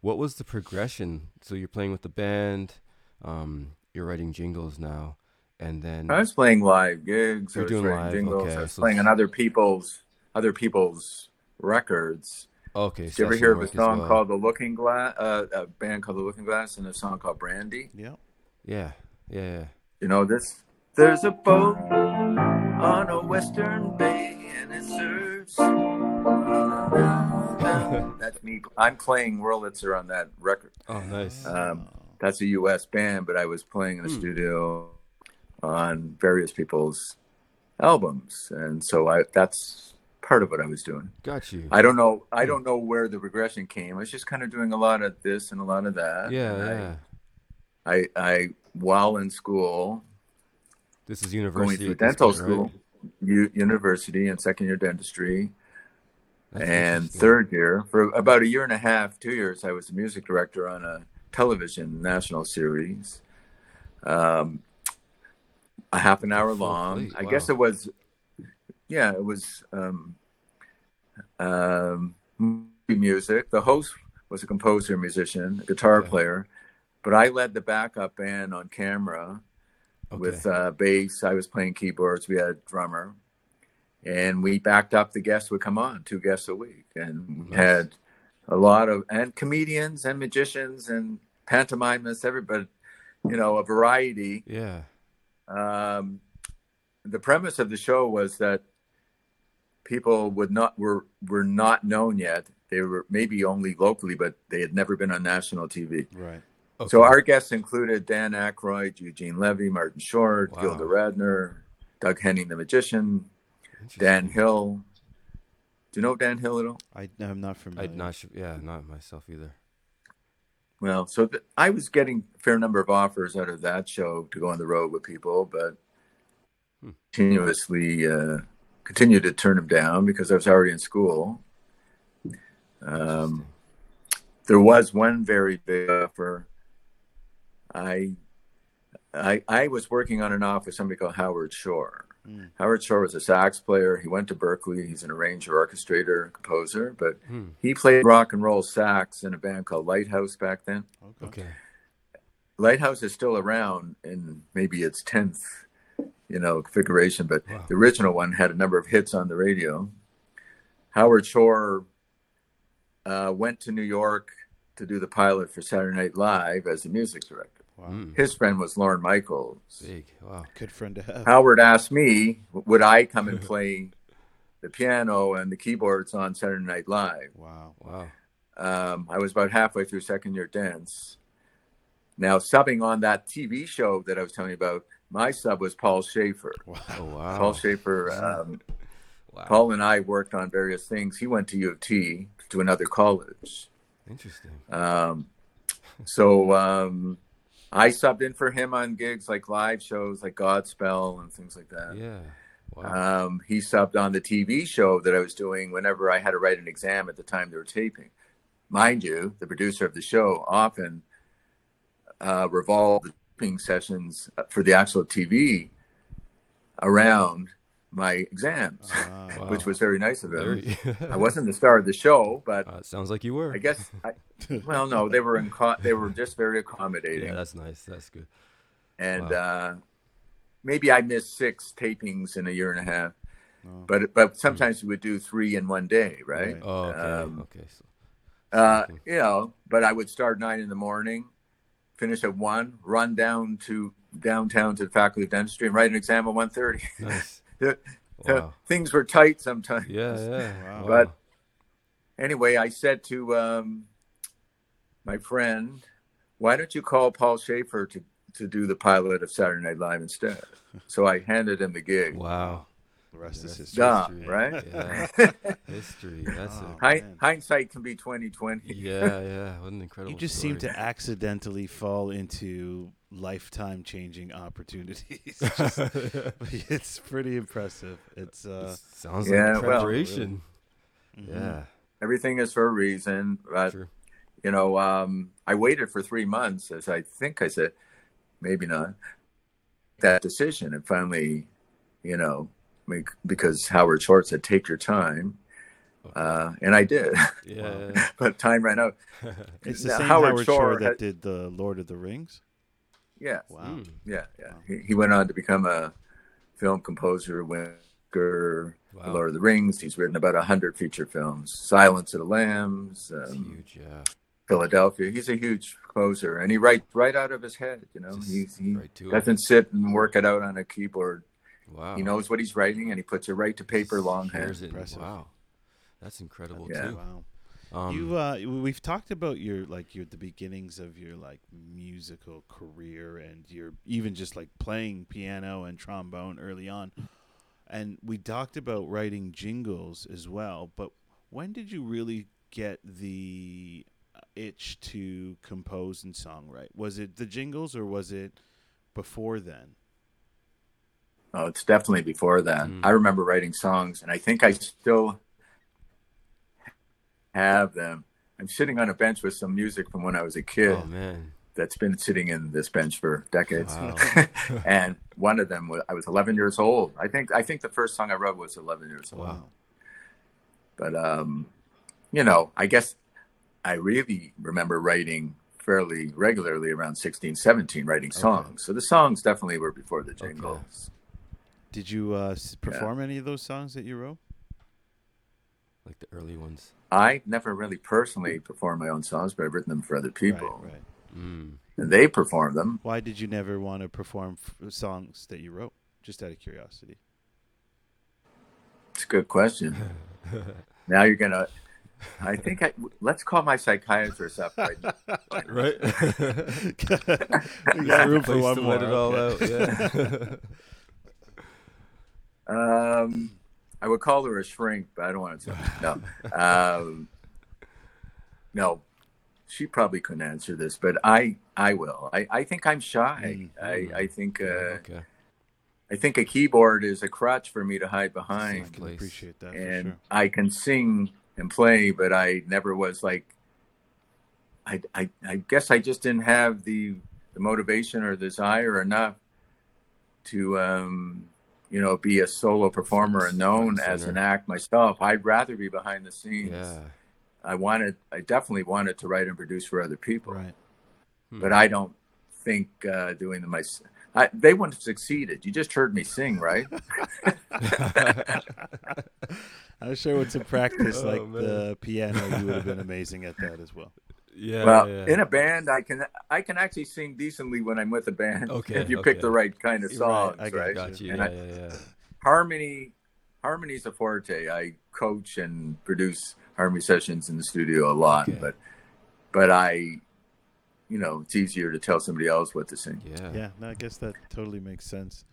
[SPEAKER 1] what was the progression? So you're playing with the band, um, you're writing jingles now, and then
[SPEAKER 3] I was playing live gigs.
[SPEAKER 1] You're
[SPEAKER 3] I was
[SPEAKER 1] doing live,
[SPEAKER 3] jingles.
[SPEAKER 1] okay,
[SPEAKER 3] I was
[SPEAKER 1] so
[SPEAKER 3] playing on other people's other people's records.
[SPEAKER 1] okay,
[SPEAKER 3] Did you ever hear of a song
[SPEAKER 1] well.
[SPEAKER 3] called The Looking Glass? Uh, a band called The Looking Glass and a song called Brandy.
[SPEAKER 2] Yeah.
[SPEAKER 1] Yeah, yeah, yeah.
[SPEAKER 3] You know this? There's a boat on a western bay and it serves. That's me. I'm playing Wurlitzer on that record.
[SPEAKER 1] Oh, nice.
[SPEAKER 3] Um, that's a U.S. band, but I was playing in the
[SPEAKER 1] Hmm.
[SPEAKER 3] studio on various people's albums, and so I that's part of what I was doing.
[SPEAKER 1] Got you.
[SPEAKER 3] I don't know. I don't know where the regression came. I was just kind of doing a lot of this and a lot of that.
[SPEAKER 1] yeah,
[SPEAKER 3] and I-
[SPEAKER 1] yeah.
[SPEAKER 3] I, I while in school
[SPEAKER 1] This is
[SPEAKER 3] going
[SPEAKER 1] university. at
[SPEAKER 3] dental
[SPEAKER 1] point, right?
[SPEAKER 3] school. U- university and second year dentistry.
[SPEAKER 1] That's
[SPEAKER 3] and third year, for about a year and a half, two years, I was the music director on a television national series. Um, a half an hour long. I guess it was, yeah, it was um, um, music. The host was a composer, musician, a guitar
[SPEAKER 1] Okay.
[SPEAKER 3] player, but I led the backup band on camera
[SPEAKER 1] Okay.
[SPEAKER 3] with uh, bass. I was playing keyboards. We had a drummer, and we backed up the guests would come on, two guests a week, and
[SPEAKER 1] Nice.
[SPEAKER 3] had a lot of and comedians and magicians and pantomimists, everybody, you know, a variety.
[SPEAKER 1] yeah.
[SPEAKER 3] Um, the premise of the show was that people would not were were not known yet. They were maybe only locally, but they had never been on national TV.
[SPEAKER 2] Right.
[SPEAKER 3] So our guests included Dan Aykroyd, Eugene Levy, Martin Short,
[SPEAKER 1] Wow.
[SPEAKER 3] Gilda Radner, Doug Henning, the magician, Dan Hill. Do you know Dan Hill at all?
[SPEAKER 2] I, I'm not familiar.
[SPEAKER 1] I'd not. Sh- yeah, not myself either.
[SPEAKER 3] Well, so th- I was getting a fair number of offers out of that show to go on the road with people, but
[SPEAKER 1] Hmm.
[SPEAKER 3] continuously uh, continued to turn them down because I was already in school. Um, there was one very big offer. I, I, I was working on an off with somebody called Howard Shore.
[SPEAKER 2] Mm.
[SPEAKER 3] Howard Shore was a sax player. He went to Berklee. He's an arranger, orchestrator, composer, but
[SPEAKER 1] Hmm.
[SPEAKER 3] he played rock and roll sax in a band called Lighthouse back then.
[SPEAKER 2] Okay.
[SPEAKER 1] Okay.
[SPEAKER 3] Lighthouse is still around in maybe its tenth, you know, configuration, but
[SPEAKER 1] Wow.
[SPEAKER 3] the original one had a number of hits on the radio. Howard Shore uh, went to New York to do the pilot for Saturday Night Live as the music director.
[SPEAKER 2] Wow.
[SPEAKER 1] Hmm.
[SPEAKER 3] His friend was Lorne Michaels.
[SPEAKER 1] Big. Wow.
[SPEAKER 2] Good friend to have.
[SPEAKER 3] Howard asked me, would I come and play the piano and the keyboards on Saturday Night Live?
[SPEAKER 2] Wow.
[SPEAKER 1] Wow.
[SPEAKER 3] Um, I was about halfway through second year dance. Now, subbing on that TV show that I was telling you about, my sub was Paul Shaffer.
[SPEAKER 2] Wow.
[SPEAKER 1] Oh wow.
[SPEAKER 3] Paul Shaffer, um,
[SPEAKER 1] wow.
[SPEAKER 3] Paul and I worked on various things. He went to U of T to another college.
[SPEAKER 1] Interesting.
[SPEAKER 3] Um, so um, I subbed in for him on gigs like live shows like Godspell and things like that.
[SPEAKER 1] Yeah. Wow.
[SPEAKER 3] Um, he subbed on the TV show that I was doing whenever I had to write an exam at the time they were taping. Mind you, the producer of the show often uh, revolved the taping sessions for the actual TV around my exams,
[SPEAKER 2] Wow.
[SPEAKER 1] Wow.
[SPEAKER 3] which was very nice of him.
[SPEAKER 1] Very.
[SPEAKER 3] I wasn't the star of the show, but
[SPEAKER 1] Uh, sounds like you were.
[SPEAKER 3] I guess, I, well, no, they were in, they were just very accommodating.
[SPEAKER 1] Yeah, that's nice. That's good.
[SPEAKER 3] and
[SPEAKER 1] Wow.
[SPEAKER 3] uh, maybe I missed six tapings in a year and a half.
[SPEAKER 2] Oh.
[SPEAKER 3] But but sometimes we would do three in one day, right?
[SPEAKER 2] Right.
[SPEAKER 1] Oh, okay.
[SPEAKER 3] Um,
[SPEAKER 1] okay. So,
[SPEAKER 3] Uh,
[SPEAKER 1] Okay.
[SPEAKER 3] you know, but I would start nine in the morning, finish at one, run down to downtown to the Faculty of Dentistry, and write an exam at one thirty.
[SPEAKER 1] nice.
[SPEAKER 3] So
[SPEAKER 1] Wow.
[SPEAKER 3] Things were tight sometimes.
[SPEAKER 1] Yeah, yeah.
[SPEAKER 2] Wow.
[SPEAKER 1] Wow.
[SPEAKER 3] But- Anyway, I said to um, my friend, "Why don't you call Paul Shaffer to to do the pilot of Saturday Night Live instead?" So I handed him the gig.
[SPEAKER 1] wow.
[SPEAKER 2] The rest is
[SPEAKER 1] That's
[SPEAKER 2] history.
[SPEAKER 3] Duh,
[SPEAKER 1] History.
[SPEAKER 3] right?
[SPEAKER 1] Yeah. History. That's
[SPEAKER 2] Oh.
[SPEAKER 1] a.
[SPEAKER 3] Hi-
[SPEAKER 2] man.
[SPEAKER 3] hindsight can be twenty twenty.
[SPEAKER 1] Yeah, yeah. What an incredible.
[SPEAKER 2] You just
[SPEAKER 1] story.
[SPEAKER 2] seem to accidentally fall into lifetime changing opportunities. Just- it's pretty impressive. It's uh
[SPEAKER 1] Sounds
[SPEAKER 3] Yeah,
[SPEAKER 1] like
[SPEAKER 3] well,
[SPEAKER 1] preparation.
[SPEAKER 2] mhm.
[SPEAKER 1] Yeah.
[SPEAKER 3] Everything is for a reason. But
[SPEAKER 1] Sure.
[SPEAKER 3] you know, um, I waited for three months, as I think I said, maybe not that decision, and finally, you know, make, because Howard Shore said, "Take your time," uh, and I did.
[SPEAKER 1] Yeah.
[SPEAKER 3] but time ran out.
[SPEAKER 2] it's the same
[SPEAKER 3] Howard
[SPEAKER 2] Howard,
[SPEAKER 3] Shore
[SPEAKER 2] Shore that
[SPEAKER 3] had-
[SPEAKER 2] did the Lord of the Rings.
[SPEAKER 3] Yeah,
[SPEAKER 2] Wow.
[SPEAKER 1] Mm.
[SPEAKER 3] yeah, yeah.
[SPEAKER 2] Wow.
[SPEAKER 3] He, he went on to become a film composer, winner,
[SPEAKER 1] Wow.
[SPEAKER 3] Lord of the Rings. He's written about a hundred feature films. Silence of the Lambs. Um,
[SPEAKER 1] huge. Yeah.
[SPEAKER 3] Philadelphia. He's a huge composer, and he writes right out of his head. You know,
[SPEAKER 1] Just
[SPEAKER 3] he's, he
[SPEAKER 1] right
[SPEAKER 3] doesn't sit and work it out on a keyboard.
[SPEAKER 1] Wow.
[SPEAKER 3] He knows what he's writing, and he puts it right to paper
[SPEAKER 1] Just
[SPEAKER 3] longhand.
[SPEAKER 1] it.
[SPEAKER 2] Impressive.
[SPEAKER 1] Wow. That's incredible
[SPEAKER 3] Yeah.
[SPEAKER 1] too.
[SPEAKER 2] Wow.
[SPEAKER 1] Um,
[SPEAKER 2] you uh we've talked about your like your the beginnings of your like musical career and your even just like playing piano and trombone early on and we talked about writing jingles as well but when did you really get the uh, itch to compose and songwrite was it the jingles or was it before then
[SPEAKER 3] Oh, it's definitely before that.
[SPEAKER 1] Mm.
[SPEAKER 3] I remember writing songs, and I think I still have them. I'm sitting on a bench with some music from when I was a kid
[SPEAKER 1] Oh man.
[SPEAKER 3] that's been sitting in this bench for decades.
[SPEAKER 1] Wow.
[SPEAKER 3] and one of them was I was 11 years old. I think I think the first song I wrote was 11 years old.
[SPEAKER 1] Wow.
[SPEAKER 3] But um, you know, I guess I really remember writing fairly regularly around 16, 17, writing songs. So the songs definitely were before the jingles.
[SPEAKER 2] Did you uh, s- perform any of those songs that you wrote?
[SPEAKER 1] Like the early ones.
[SPEAKER 3] I never really personally performed my own songs, but I've written them for other people,
[SPEAKER 2] Right, right.
[SPEAKER 1] Mm.
[SPEAKER 3] and they performed them.
[SPEAKER 2] Why did you never want to perform f- songs that you wrote? Just out of curiosity.
[SPEAKER 3] It's a good question. now you're gonna. I think I let's call my psychiatrist up right now.
[SPEAKER 1] Right.
[SPEAKER 2] we got room for one more.
[SPEAKER 1] let it all
[SPEAKER 2] okay.
[SPEAKER 1] out. Yeah.
[SPEAKER 3] Um, I would call her a shrink, but I don't want to. No, um, no, she probably couldn't answer this, but I, I will. I, I think I'm shy.
[SPEAKER 2] Mm.
[SPEAKER 3] I, I think, uh,
[SPEAKER 1] okay.
[SPEAKER 3] I think a keyboard is a crutch for me to hide behind,
[SPEAKER 2] I can appreciate that
[SPEAKER 3] and
[SPEAKER 2] for sure.
[SPEAKER 3] I can sing and play, but I never was like. I, I, I guess I just didn't have the, the motivation or desire enough to um, you know be a solo performer and known
[SPEAKER 1] Front
[SPEAKER 3] as an act myself. I'd rather be behind the scenes.
[SPEAKER 1] Yeah.
[SPEAKER 3] I wanted, I definitely wanted to write and produce for other people,
[SPEAKER 2] Right.
[SPEAKER 3] but I don't think uh, doing them myself. I, they wouldn't have succeeded. You just heard me sing, right?
[SPEAKER 2] I'm sure with some practice,
[SPEAKER 1] Oh,
[SPEAKER 2] like
[SPEAKER 1] man.
[SPEAKER 2] the piano, you would have been amazing at that as well.
[SPEAKER 1] Yeah.
[SPEAKER 3] well,
[SPEAKER 1] yeah.
[SPEAKER 3] in a band, I can I can actually sing decently when I'm with a band.
[SPEAKER 1] Okay,
[SPEAKER 3] if you pick the right kind of
[SPEAKER 2] Right,
[SPEAKER 3] songs,
[SPEAKER 2] I
[SPEAKER 3] right?
[SPEAKER 2] got
[SPEAKER 1] Got you.
[SPEAKER 3] And
[SPEAKER 1] Yeah,
[SPEAKER 3] I-
[SPEAKER 1] yeah, yeah.
[SPEAKER 3] harmony harmony's a forte i coach and produce harmony sessions in the studio a lot
[SPEAKER 1] Okay.
[SPEAKER 3] but but i you know it's easier to tell somebody else what to sing
[SPEAKER 1] Yeah.
[SPEAKER 2] Yeah, no, I guess that totally makes sense.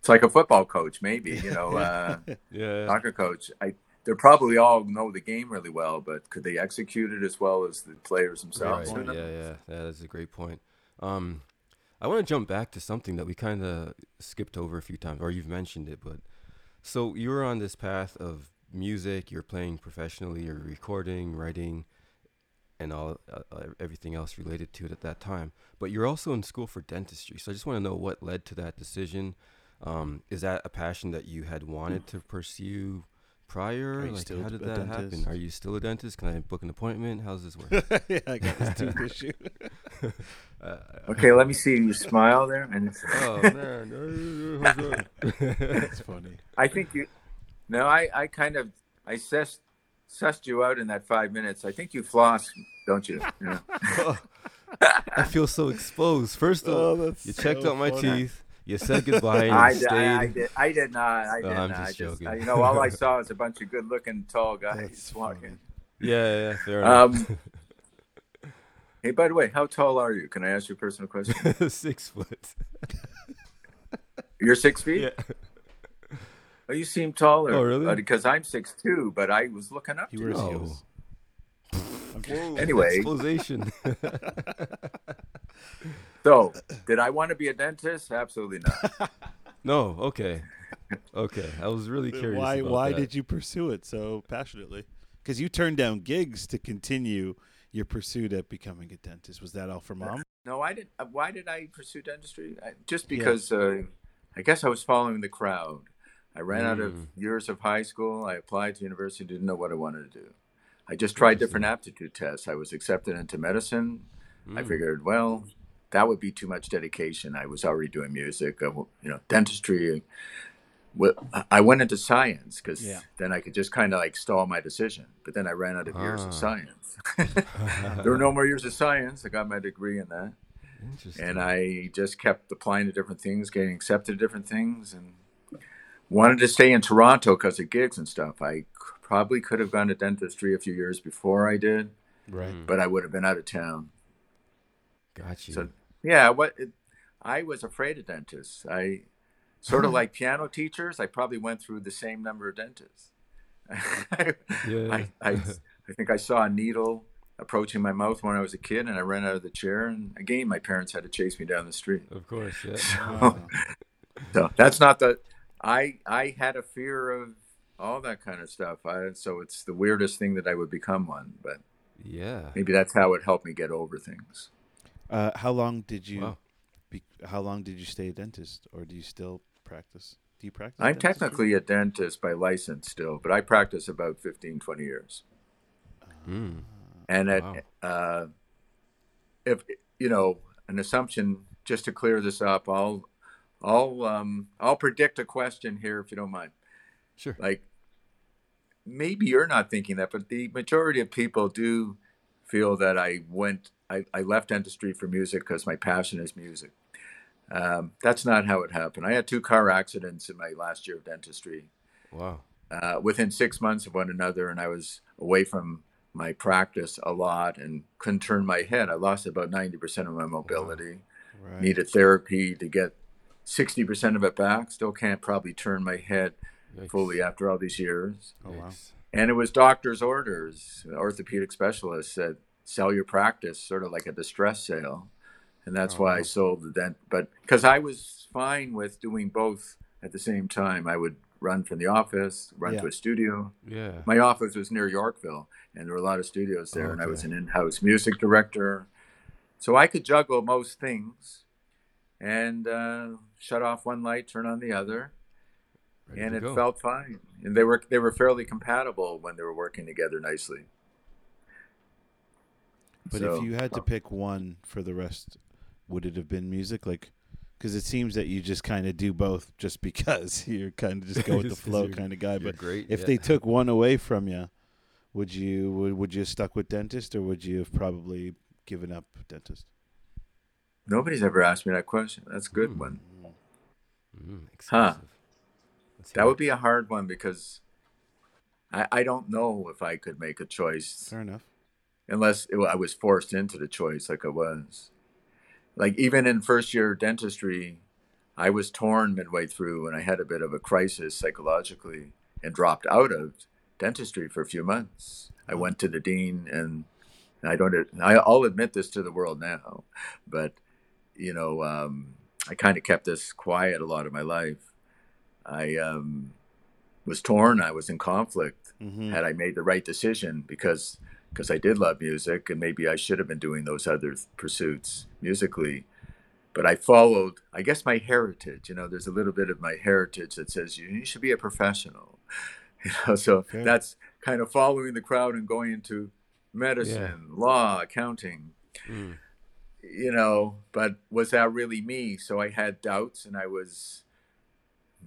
[SPEAKER 3] it's like a football coach maybe you know uh
[SPEAKER 1] Yeah.
[SPEAKER 3] soccer coach i they probably all know the game really well but could they execute it as well as the players themselves
[SPEAKER 1] Right. Yeah, yeah, yeah. That's a great point. Um, I want to jump back to something that we kind of skipped over a few times, or you've mentioned it. But so you were on this path of music. You're playing professionally. You're recording, writing, and all uh, uh, everything else related to it at that time. But you're also in school for dentistry. So I just want to know what led to that decision. Um, is that a passion that you had wanted to pursue prior?
[SPEAKER 2] Are you
[SPEAKER 1] like,
[SPEAKER 2] still
[SPEAKER 1] how
[SPEAKER 2] a
[SPEAKER 1] did that happen?
[SPEAKER 2] dentist?
[SPEAKER 1] Are you still a dentist? Can I book an appointment? How's this work?
[SPEAKER 2] yeah, I got this tooth issue.
[SPEAKER 1] Uh,
[SPEAKER 3] okay let me see you smile there and
[SPEAKER 1] oh man.
[SPEAKER 2] That's funny.
[SPEAKER 3] i think you no i i kind of i sussed sussed you out in that five minutes i think you floss don't you, you know?
[SPEAKER 1] I feel so exposed. First of
[SPEAKER 2] Oh,
[SPEAKER 1] all,
[SPEAKER 2] that's
[SPEAKER 1] you checked
[SPEAKER 2] so
[SPEAKER 1] out my
[SPEAKER 2] funny.
[SPEAKER 1] teeth. You said goodbye and
[SPEAKER 3] I, did-
[SPEAKER 1] stayed.
[SPEAKER 3] I, I did. I did not. I
[SPEAKER 1] No,
[SPEAKER 3] did
[SPEAKER 1] I'm
[SPEAKER 3] not.
[SPEAKER 1] just
[SPEAKER 3] I just,
[SPEAKER 1] joking.
[SPEAKER 3] You know, all I saw was a bunch of good-looking tall guys
[SPEAKER 2] That's
[SPEAKER 3] walking.
[SPEAKER 1] Yeah, yeah, fair enough.
[SPEAKER 3] Um, hey, by the way, how tall are you? Can I ask you a personal question?
[SPEAKER 1] Six foot.
[SPEAKER 3] You're six feet.
[SPEAKER 1] Yeah.
[SPEAKER 3] Oh, you seem taller.
[SPEAKER 1] Oh, really?
[SPEAKER 3] Uh, because I'm six two, but I was looking up
[SPEAKER 2] He
[SPEAKER 3] to
[SPEAKER 2] wears
[SPEAKER 3] you.
[SPEAKER 1] No.
[SPEAKER 2] Heels.
[SPEAKER 1] Whoa,
[SPEAKER 3] Anyway.
[SPEAKER 1] explosion.
[SPEAKER 3] So, did I want to be a dentist? Absolutely not.
[SPEAKER 1] no, okay, okay. I was really curious.
[SPEAKER 2] why
[SPEAKER 1] about
[SPEAKER 2] why
[SPEAKER 1] that.
[SPEAKER 2] did you pursue it so passionately? Because you turned down gigs to continue your pursuit at becoming a dentist. Was that all for mom?
[SPEAKER 3] No, I didn't. uh, Why did I pursue dentistry? I, just because uh, I guess I was following the crowd. I ran out of
[SPEAKER 1] Mm.
[SPEAKER 3] years of high school. I applied to university, didn't know what I wanted to do. I just tried different aptitude tests. I was accepted into medicine. I
[SPEAKER 1] Mm.
[SPEAKER 3] figured, well, that would be too much dedication. I was already doing music, uh, you know, dentistry. Well, I went into science because
[SPEAKER 2] Yeah.
[SPEAKER 3] then I could just kind of like stall my decision. But then I ran out of years
[SPEAKER 1] Ah.
[SPEAKER 3] of science. there were no more years of science. I got my degree in that and I just kept applying to different things, getting accepted to different things, and wanted to stay in Toronto because of gigs and stuff. I probably could have gone to dentistry a few years before I did,
[SPEAKER 2] Right.
[SPEAKER 1] Mm.
[SPEAKER 3] but I would have been out of town.
[SPEAKER 1] Got you.
[SPEAKER 3] So yeah, what it, I was afraid of dentists. I sort of like piano teachers. I probably went through the same number of dentists.
[SPEAKER 1] Yeah.
[SPEAKER 3] I, I, I think I saw a needle approaching my mouth when I was a kid, and I ran out of the chair. And again, my parents had to chase me down the street.
[SPEAKER 1] of course, yeah.
[SPEAKER 2] Wow.
[SPEAKER 3] so that's not the. I I had a fear of all that kind of stuff. I, so it's the weirdest thing that I would become one, but
[SPEAKER 1] Yeah.
[SPEAKER 3] maybe that's how it helped me get over things.
[SPEAKER 2] Uh, how long did you?
[SPEAKER 1] Wow.
[SPEAKER 2] Be, how long did you stay a dentist, or do you still practice? Do you practice?
[SPEAKER 3] I'm
[SPEAKER 2] dentistry?
[SPEAKER 3] technically a dentist by license still, but I practice about 15, 20 years.
[SPEAKER 1] Mm.
[SPEAKER 3] And at,
[SPEAKER 1] Wow.
[SPEAKER 3] uh, if you know an assumption, just to clear this up, I'll I'll um, I'll predict a question here if you don't mind.
[SPEAKER 1] Sure.
[SPEAKER 3] Like maybe you're not thinking that, but the majority of people do feel that I went I, I left dentistry for music because my passion is music. Um, that's not how it happened. I had two car accidents in my last year of dentistry
[SPEAKER 1] Wow.
[SPEAKER 3] uh, within six months of one another, and I was away from my practice a lot and couldn't turn my head. I lost about 90% of my mobility,
[SPEAKER 2] Right.
[SPEAKER 3] needed therapy to get 60% of it back. Still can't probably turn my head
[SPEAKER 1] Yikes.
[SPEAKER 3] fully after all these years.
[SPEAKER 2] Oh, wow.
[SPEAKER 3] And it was doctor's orders, orthopedic specialists said, sell your practice, sort of like a distress sale. And that's
[SPEAKER 1] Oh,
[SPEAKER 3] why I sold the dent. But because I was fine with doing both at the same time, I would run from the office, run
[SPEAKER 2] Yeah.
[SPEAKER 3] to a studio.
[SPEAKER 1] Yeah.
[SPEAKER 3] My office was near Yorkville, and there were a lot of studios there, and I was an in house music director. So I could juggle most things and uh, shut off one light, turn on the other
[SPEAKER 1] Ready
[SPEAKER 3] and it
[SPEAKER 1] go.
[SPEAKER 3] felt fine. And they were they were fairly compatible when they were working together nicely.
[SPEAKER 2] But
[SPEAKER 3] So-
[SPEAKER 2] if you had to pick one for the rest, would it have been music? Like, because it seems that you just kind of do both, just because you're kind of just go with the flow kind of guy. But
[SPEAKER 1] great.
[SPEAKER 2] if
[SPEAKER 1] yeah.
[SPEAKER 2] they took one away from you, would you would, would you have stuck with dentist, or would you have probably given up dentist?
[SPEAKER 3] Nobody's ever asked me that question. That's a good
[SPEAKER 1] Hmm.
[SPEAKER 3] one.
[SPEAKER 1] Mm,
[SPEAKER 3] Huh.
[SPEAKER 1] Exclusive. Let's hear
[SPEAKER 3] That would be a hard one because I, I don't know if I could make a choice
[SPEAKER 2] Fair enough.
[SPEAKER 3] unless it, I was forced into the choice like I was. Like even in first year dentistry, I was torn midway through and I had a bit of a crisis psychologically and dropped out of dentistry for a few months. I went to the dean and I don't I, I'll admit this to the world now, but you know, um, I kind of kept this quiet a lot of my life. I um, was torn. I was in conflict
[SPEAKER 2] hmm
[SPEAKER 3] had I made the right decision because because I did love music and maybe I should have been doing those other th- pursuits musically. But I followed, I guess, my heritage. You know, there's a little bit of my heritage that says you, you should be a professional. You know, so that's kind of following the crowd and going into medicine, law, accounting.
[SPEAKER 1] Mm.
[SPEAKER 3] You know, but was that really me? So I had doubts and I was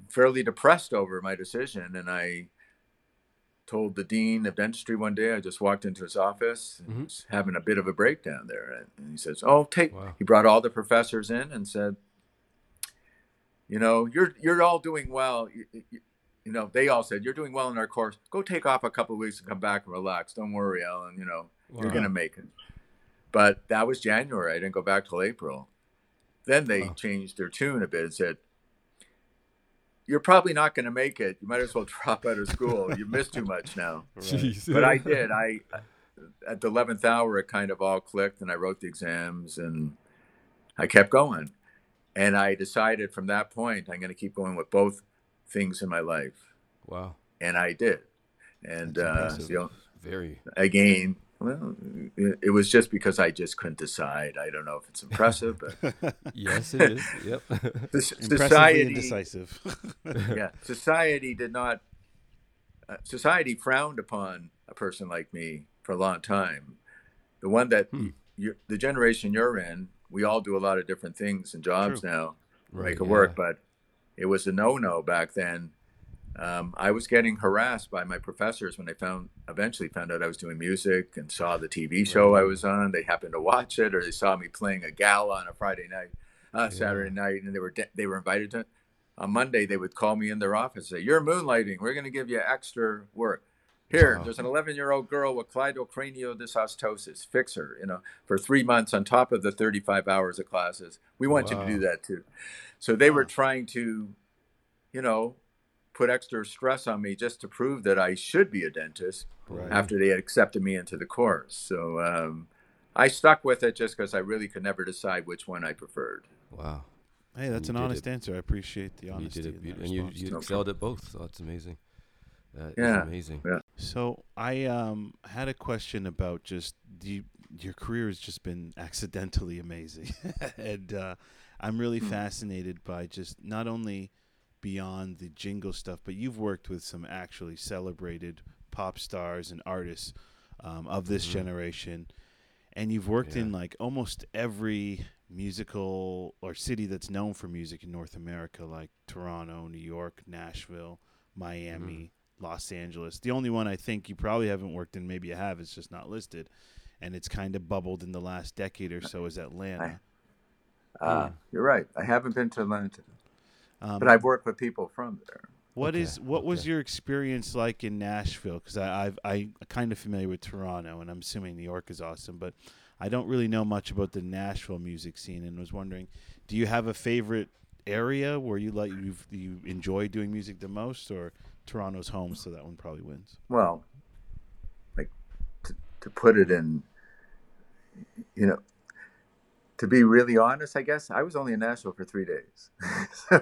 [SPEAKER 3] fairly depressed over my decision. And I told the dean of dentistry one day, I just walked into his office and
[SPEAKER 1] Mhm.
[SPEAKER 3] was having a bit of a breakdown there. And he says, Oh, take,
[SPEAKER 1] Wow.
[SPEAKER 3] he brought all the professors in and said, You know, you're, you're all doing well. You, you, you know, they all said, You're doing well in our course. Go take off a couple of weeks and come back and relax. Don't worry, Alan. You know, you're going to make it. But that was January. I didn't go back till April. Then they
[SPEAKER 1] Wow.
[SPEAKER 3] changed their tune a bit and said, You're probably not going to make it. You might as well drop out of school. You've missed too much now.
[SPEAKER 2] Right.
[SPEAKER 3] But I did. I at the eleventh hour, it kind of all clicked, and I wrote the exams, and I kept going. And I decided from that point, I'm going to keep going with both things in my life,
[SPEAKER 1] Wow.
[SPEAKER 3] and I did. And uh,
[SPEAKER 1] impressive.
[SPEAKER 3] you know,
[SPEAKER 1] Very.
[SPEAKER 3] again, well, it, it was just because I just couldn't decide. I don't know if it's impressive, but
[SPEAKER 1] Yes, it is. Yep.
[SPEAKER 2] Impressively
[SPEAKER 3] society,
[SPEAKER 2] indecisive.
[SPEAKER 3] yeah, society did not. Uh, society frowned upon a person like me for a long time. The one that
[SPEAKER 1] Hmm.
[SPEAKER 3] you the generation you're in, we all do a lot of different things and jobs
[SPEAKER 2] True.
[SPEAKER 3] now,
[SPEAKER 1] right.
[SPEAKER 3] make it
[SPEAKER 1] yeah.
[SPEAKER 3] work. But it was a no-no back then. Um, I was getting harassed by my professors when they found eventually found out I was doing music and saw the TV show I was on. They happened to watch it, or they saw me playing a gala on a Friday night, uh, Saturday night, and they were de- they were invited to. On Monday, they would call me in their office and say, "You're moonlighting. We're going to give you extra work. Here,
[SPEAKER 1] Wow.
[SPEAKER 3] there's an 11 year old girl with cleidocraniodysostosis. Fix her, you know, for three months on top of the 35 hours of classes. We want you to do that too." So they were trying to, you know, put extra stress on me just to prove that I should be a dentist
[SPEAKER 2] Right.
[SPEAKER 3] after they had accepted me into the course. So um, I stuck with it just because I really could never decide which one I preferred.
[SPEAKER 1] Wow.
[SPEAKER 2] Hey, that's
[SPEAKER 1] you
[SPEAKER 2] an honest
[SPEAKER 1] it-
[SPEAKER 2] answer. I appreciate the honesty.
[SPEAKER 1] You did it,
[SPEAKER 2] in
[SPEAKER 1] beau-
[SPEAKER 2] that
[SPEAKER 1] and you, you
[SPEAKER 3] No
[SPEAKER 1] excelled at both. So that's amazing. That is
[SPEAKER 3] Yeah.
[SPEAKER 1] amazing.
[SPEAKER 3] Yeah.
[SPEAKER 2] So I um had a question about just the your career has just been accidentally amazing, and uh, I'm really
[SPEAKER 3] Hmm.
[SPEAKER 2] fascinated by just not only beyond the jingle stuff, but you've worked with some actually celebrated pop stars and artists um, of this
[SPEAKER 1] Mhm.
[SPEAKER 2] generation, and you've worked in like almost every musical or city that's known for music in North America, like Toronto, New York, Nashville, Miami, Los Angeles. The only one I think you probably haven't worked in, maybe you have, it's just not listed, and it's kind of bubbled in the last decade or so, is Atlanta.
[SPEAKER 3] Uh, You're right. I haven't been to Atlanta,
[SPEAKER 2] Um,
[SPEAKER 3] but I've worked with people from there.
[SPEAKER 2] What
[SPEAKER 1] Okay,
[SPEAKER 2] is what was
[SPEAKER 1] okay.
[SPEAKER 2] your experience like in Nashville? Because I've I kind of familiar with Toronto, and I'm assuming New York is awesome, but I don't really know much about the Nashville music scene, and was wondering, do you have a favorite area where you like you you enjoy doing music the most, or Toronto's home, so that one probably wins.
[SPEAKER 3] Well, like to, to put it in, you know, to be really honest, I guess I was only in Nashville for three days,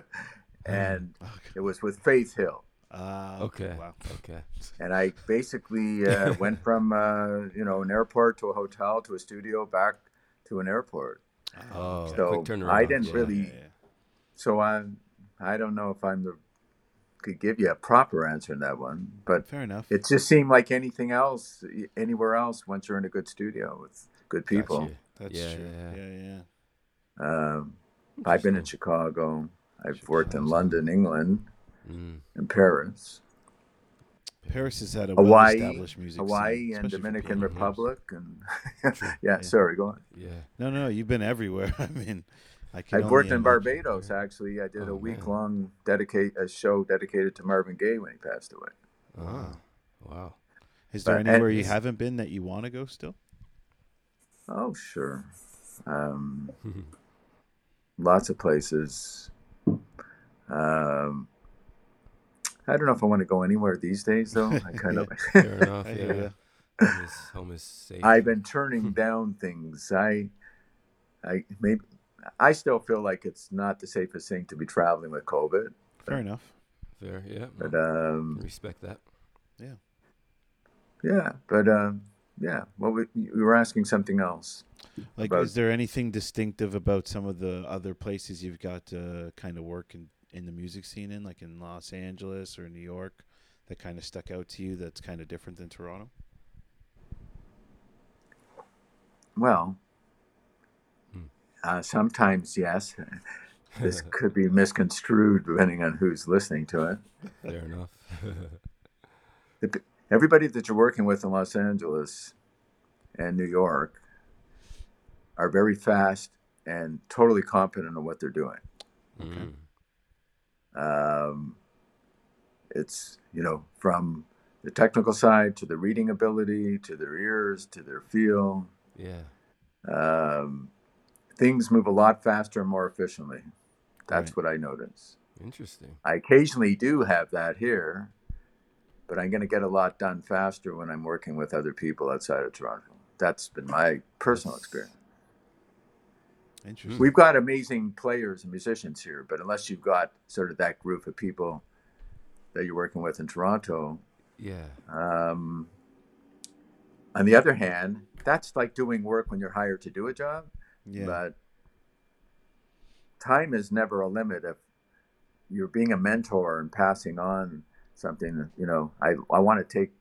[SPEAKER 3] and
[SPEAKER 2] Okay.
[SPEAKER 3] it was with Faith Hill.
[SPEAKER 2] Uh,
[SPEAKER 1] Okay.
[SPEAKER 2] Wow.
[SPEAKER 1] Okay.
[SPEAKER 3] and I basically uh, went from uh, you know an airport to a hotel to a studio back to an airport.
[SPEAKER 1] Oh,
[SPEAKER 3] So,
[SPEAKER 1] quick turnaround.
[SPEAKER 3] I didn't
[SPEAKER 1] yeah.
[SPEAKER 3] really-
[SPEAKER 2] Yeah, yeah.
[SPEAKER 3] So I I don't know if I'm the could give you a proper answer in that one, but
[SPEAKER 2] Fair enough.
[SPEAKER 3] it just seemed like anything else anywhere else once you're in a good studio with good people.
[SPEAKER 1] Gotcha.
[SPEAKER 2] That's
[SPEAKER 1] yeah,
[SPEAKER 2] true.
[SPEAKER 1] yeah,
[SPEAKER 2] Yeah,
[SPEAKER 1] yeah.
[SPEAKER 2] yeah.
[SPEAKER 3] Um, I've been in Chicago. I've worked in London, England,
[SPEAKER 1] Mm.
[SPEAKER 3] and Paris,
[SPEAKER 2] Paris has had a
[SPEAKER 3] Hawaii,
[SPEAKER 2] well-established music
[SPEAKER 3] Hawaii,
[SPEAKER 2] scene,
[SPEAKER 3] and Dominican
[SPEAKER 2] people.
[SPEAKER 3] Republic, and yeah,
[SPEAKER 2] yeah.
[SPEAKER 3] Sorry, go on.
[SPEAKER 1] Yeah.
[SPEAKER 2] No, no, you've been everywhere. I mean, I can.
[SPEAKER 3] I've worked in
[SPEAKER 2] imagine.
[SPEAKER 3] Barbados actually. I did
[SPEAKER 1] Oh,
[SPEAKER 3] a week long dedicate a show dedicated to Marvin Gaye when he passed away.
[SPEAKER 1] Oh, wow.
[SPEAKER 2] Is there
[SPEAKER 3] But-
[SPEAKER 2] anywhere you haven't been that you want to go still?
[SPEAKER 3] Oh sure, um, lots of places. Um, I don't know if I want to go anywhere these days though. I kind of.
[SPEAKER 1] Fair enough.
[SPEAKER 2] I hear
[SPEAKER 1] Yeah.
[SPEAKER 2] ya.
[SPEAKER 1] Home is, home is safe.
[SPEAKER 3] I've been turning down things. I, I maybe I still feel like it's not the safest thing to be traveling with COVID.
[SPEAKER 2] Fair enough.
[SPEAKER 1] Fair. Yeah.
[SPEAKER 3] But um,
[SPEAKER 1] respect that.
[SPEAKER 3] Yeah. Yeah, but um, yeah. Well, we, you were asking something else.
[SPEAKER 2] Like,
[SPEAKER 3] About-
[SPEAKER 2] is there anything distinctive about some of the other places you've got to kind of work in, in the music scene in, like in Los Angeles or New York, that kind of stuck out to you that's kind of different than Toronto?
[SPEAKER 3] Well,
[SPEAKER 1] Hmm.
[SPEAKER 3] uh, sometimes yes. This could be misconstrued depending on who's listening to it.
[SPEAKER 1] Fair enough.
[SPEAKER 3] The p- Everybody that you're working with in Los Angeles and New York are very fast and totally competent in what they're doing.
[SPEAKER 1] Mm.
[SPEAKER 3] Um, it's you know from the technical side to the reading ability to their ears to their feel.
[SPEAKER 1] Yeah.
[SPEAKER 3] Um, things move a lot faster and more efficiently. That's
[SPEAKER 2] Right.
[SPEAKER 3] what I notice.
[SPEAKER 1] Interesting.
[SPEAKER 3] I occasionally do have that here, but I'm going to get a lot done faster when I'm working with other people outside of Toronto. That's been my personal experience.
[SPEAKER 2] Interesting.
[SPEAKER 3] We've got amazing players and musicians here, but unless you've got sort of that group of people that you're working with in Toronto,
[SPEAKER 1] Yeah.
[SPEAKER 3] um, on the other hand, that's like doing work when you're hired to do a job.
[SPEAKER 2] yeah.
[SPEAKER 3] But time is never a limit. If you're being a mentor and passing on something, that, you know, I, I want to take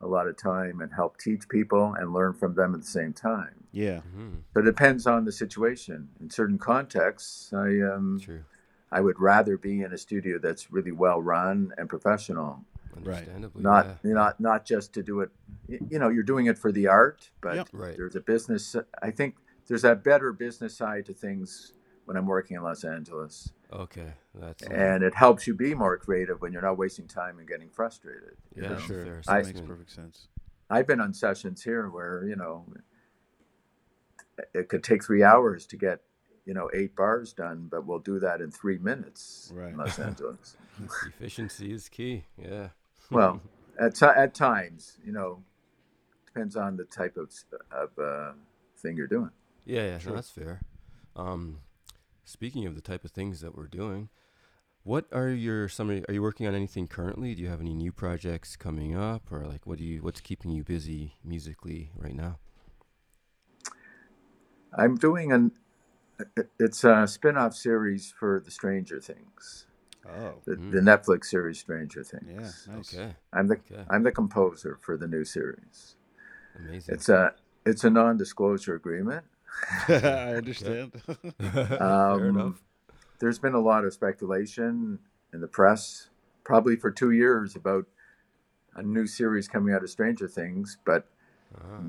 [SPEAKER 3] a lot of time and help teach people and learn from them at the same time.
[SPEAKER 2] yeah.
[SPEAKER 1] hmm
[SPEAKER 3] So it depends on the situation. In certain contexts, I um,
[SPEAKER 1] True.
[SPEAKER 3] I would rather be in a studio that's really well run and professional,
[SPEAKER 2] Right.
[SPEAKER 1] Understandably.
[SPEAKER 3] not
[SPEAKER 1] yeah.
[SPEAKER 3] not not just to do it. You know, you're doing it for the art, but
[SPEAKER 2] Yep.
[SPEAKER 1] Right.
[SPEAKER 3] there's a business. I think there's a better business side to things when I'm working in Los Angeles,
[SPEAKER 1] Okay. That's
[SPEAKER 3] and it helps you be more creative when you're not wasting time and getting frustrated. you
[SPEAKER 1] Yeah,
[SPEAKER 3] know?
[SPEAKER 2] Sure.
[SPEAKER 1] fair
[SPEAKER 2] That makes
[SPEAKER 1] assessment.
[SPEAKER 2] perfect sense.
[SPEAKER 3] I've been on sessions here where you know it could take three hours to get you know eight bars done, but we'll do that in three minutes
[SPEAKER 2] Right.
[SPEAKER 3] in Los Angeles.
[SPEAKER 1] efficiency is key. Yeah.
[SPEAKER 3] well, at ti at times, you know, depends on the type of of uh, thing you're doing.
[SPEAKER 1] Yeah, yeah,
[SPEAKER 2] Sure.
[SPEAKER 1] no, that's fair. Um, speaking of the type of things that we're doing, what are your some? Are you working on anything currently? Do you have any new projects coming up, or like what do you? What's keeping you busy musically right now?
[SPEAKER 3] I'm doing an. It's a spin-off series for the Stranger Things.
[SPEAKER 2] Oh,
[SPEAKER 3] the,
[SPEAKER 1] Mm.
[SPEAKER 3] the Netflix series Stranger Things.
[SPEAKER 2] yeah, nice.
[SPEAKER 1] Okay,
[SPEAKER 3] I'm the
[SPEAKER 1] Okay.
[SPEAKER 3] I'm the composer for the new series.
[SPEAKER 1] amazing.
[SPEAKER 3] It's a it's a non-disclosure agreement.
[SPEAKER 2] I understand.
[SPEAKER 1] Fair
[SPEAKER 3] Um,
[SPEAKER 1] enough.
[SPEAKER 3] There's been a lot of speculation in the press, probably for two years, about a new series coming out of Stranger Things, but
[SPEAKER 1] Ah,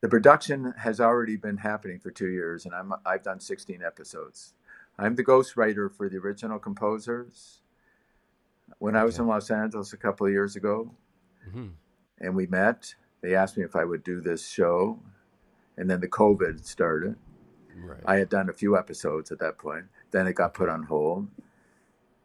[SPEAKER 3] the production has already been happening for two years, and I'm I've done 16 episodes. I'm the ghostwriter for the original composers. When I was
[SPEAKER 1] Okay.
[SPEAKER 3] in Los Angeles a couple of years ago,
[SPEAKER 1] mhm.
[SPEAKER 3] and we met, they asked me if I would do this show, and then the COVID started.
[SPEAKER 1] Right.
[SPEAKER 3] I had done a few episodes at that point. Then it got put on hold.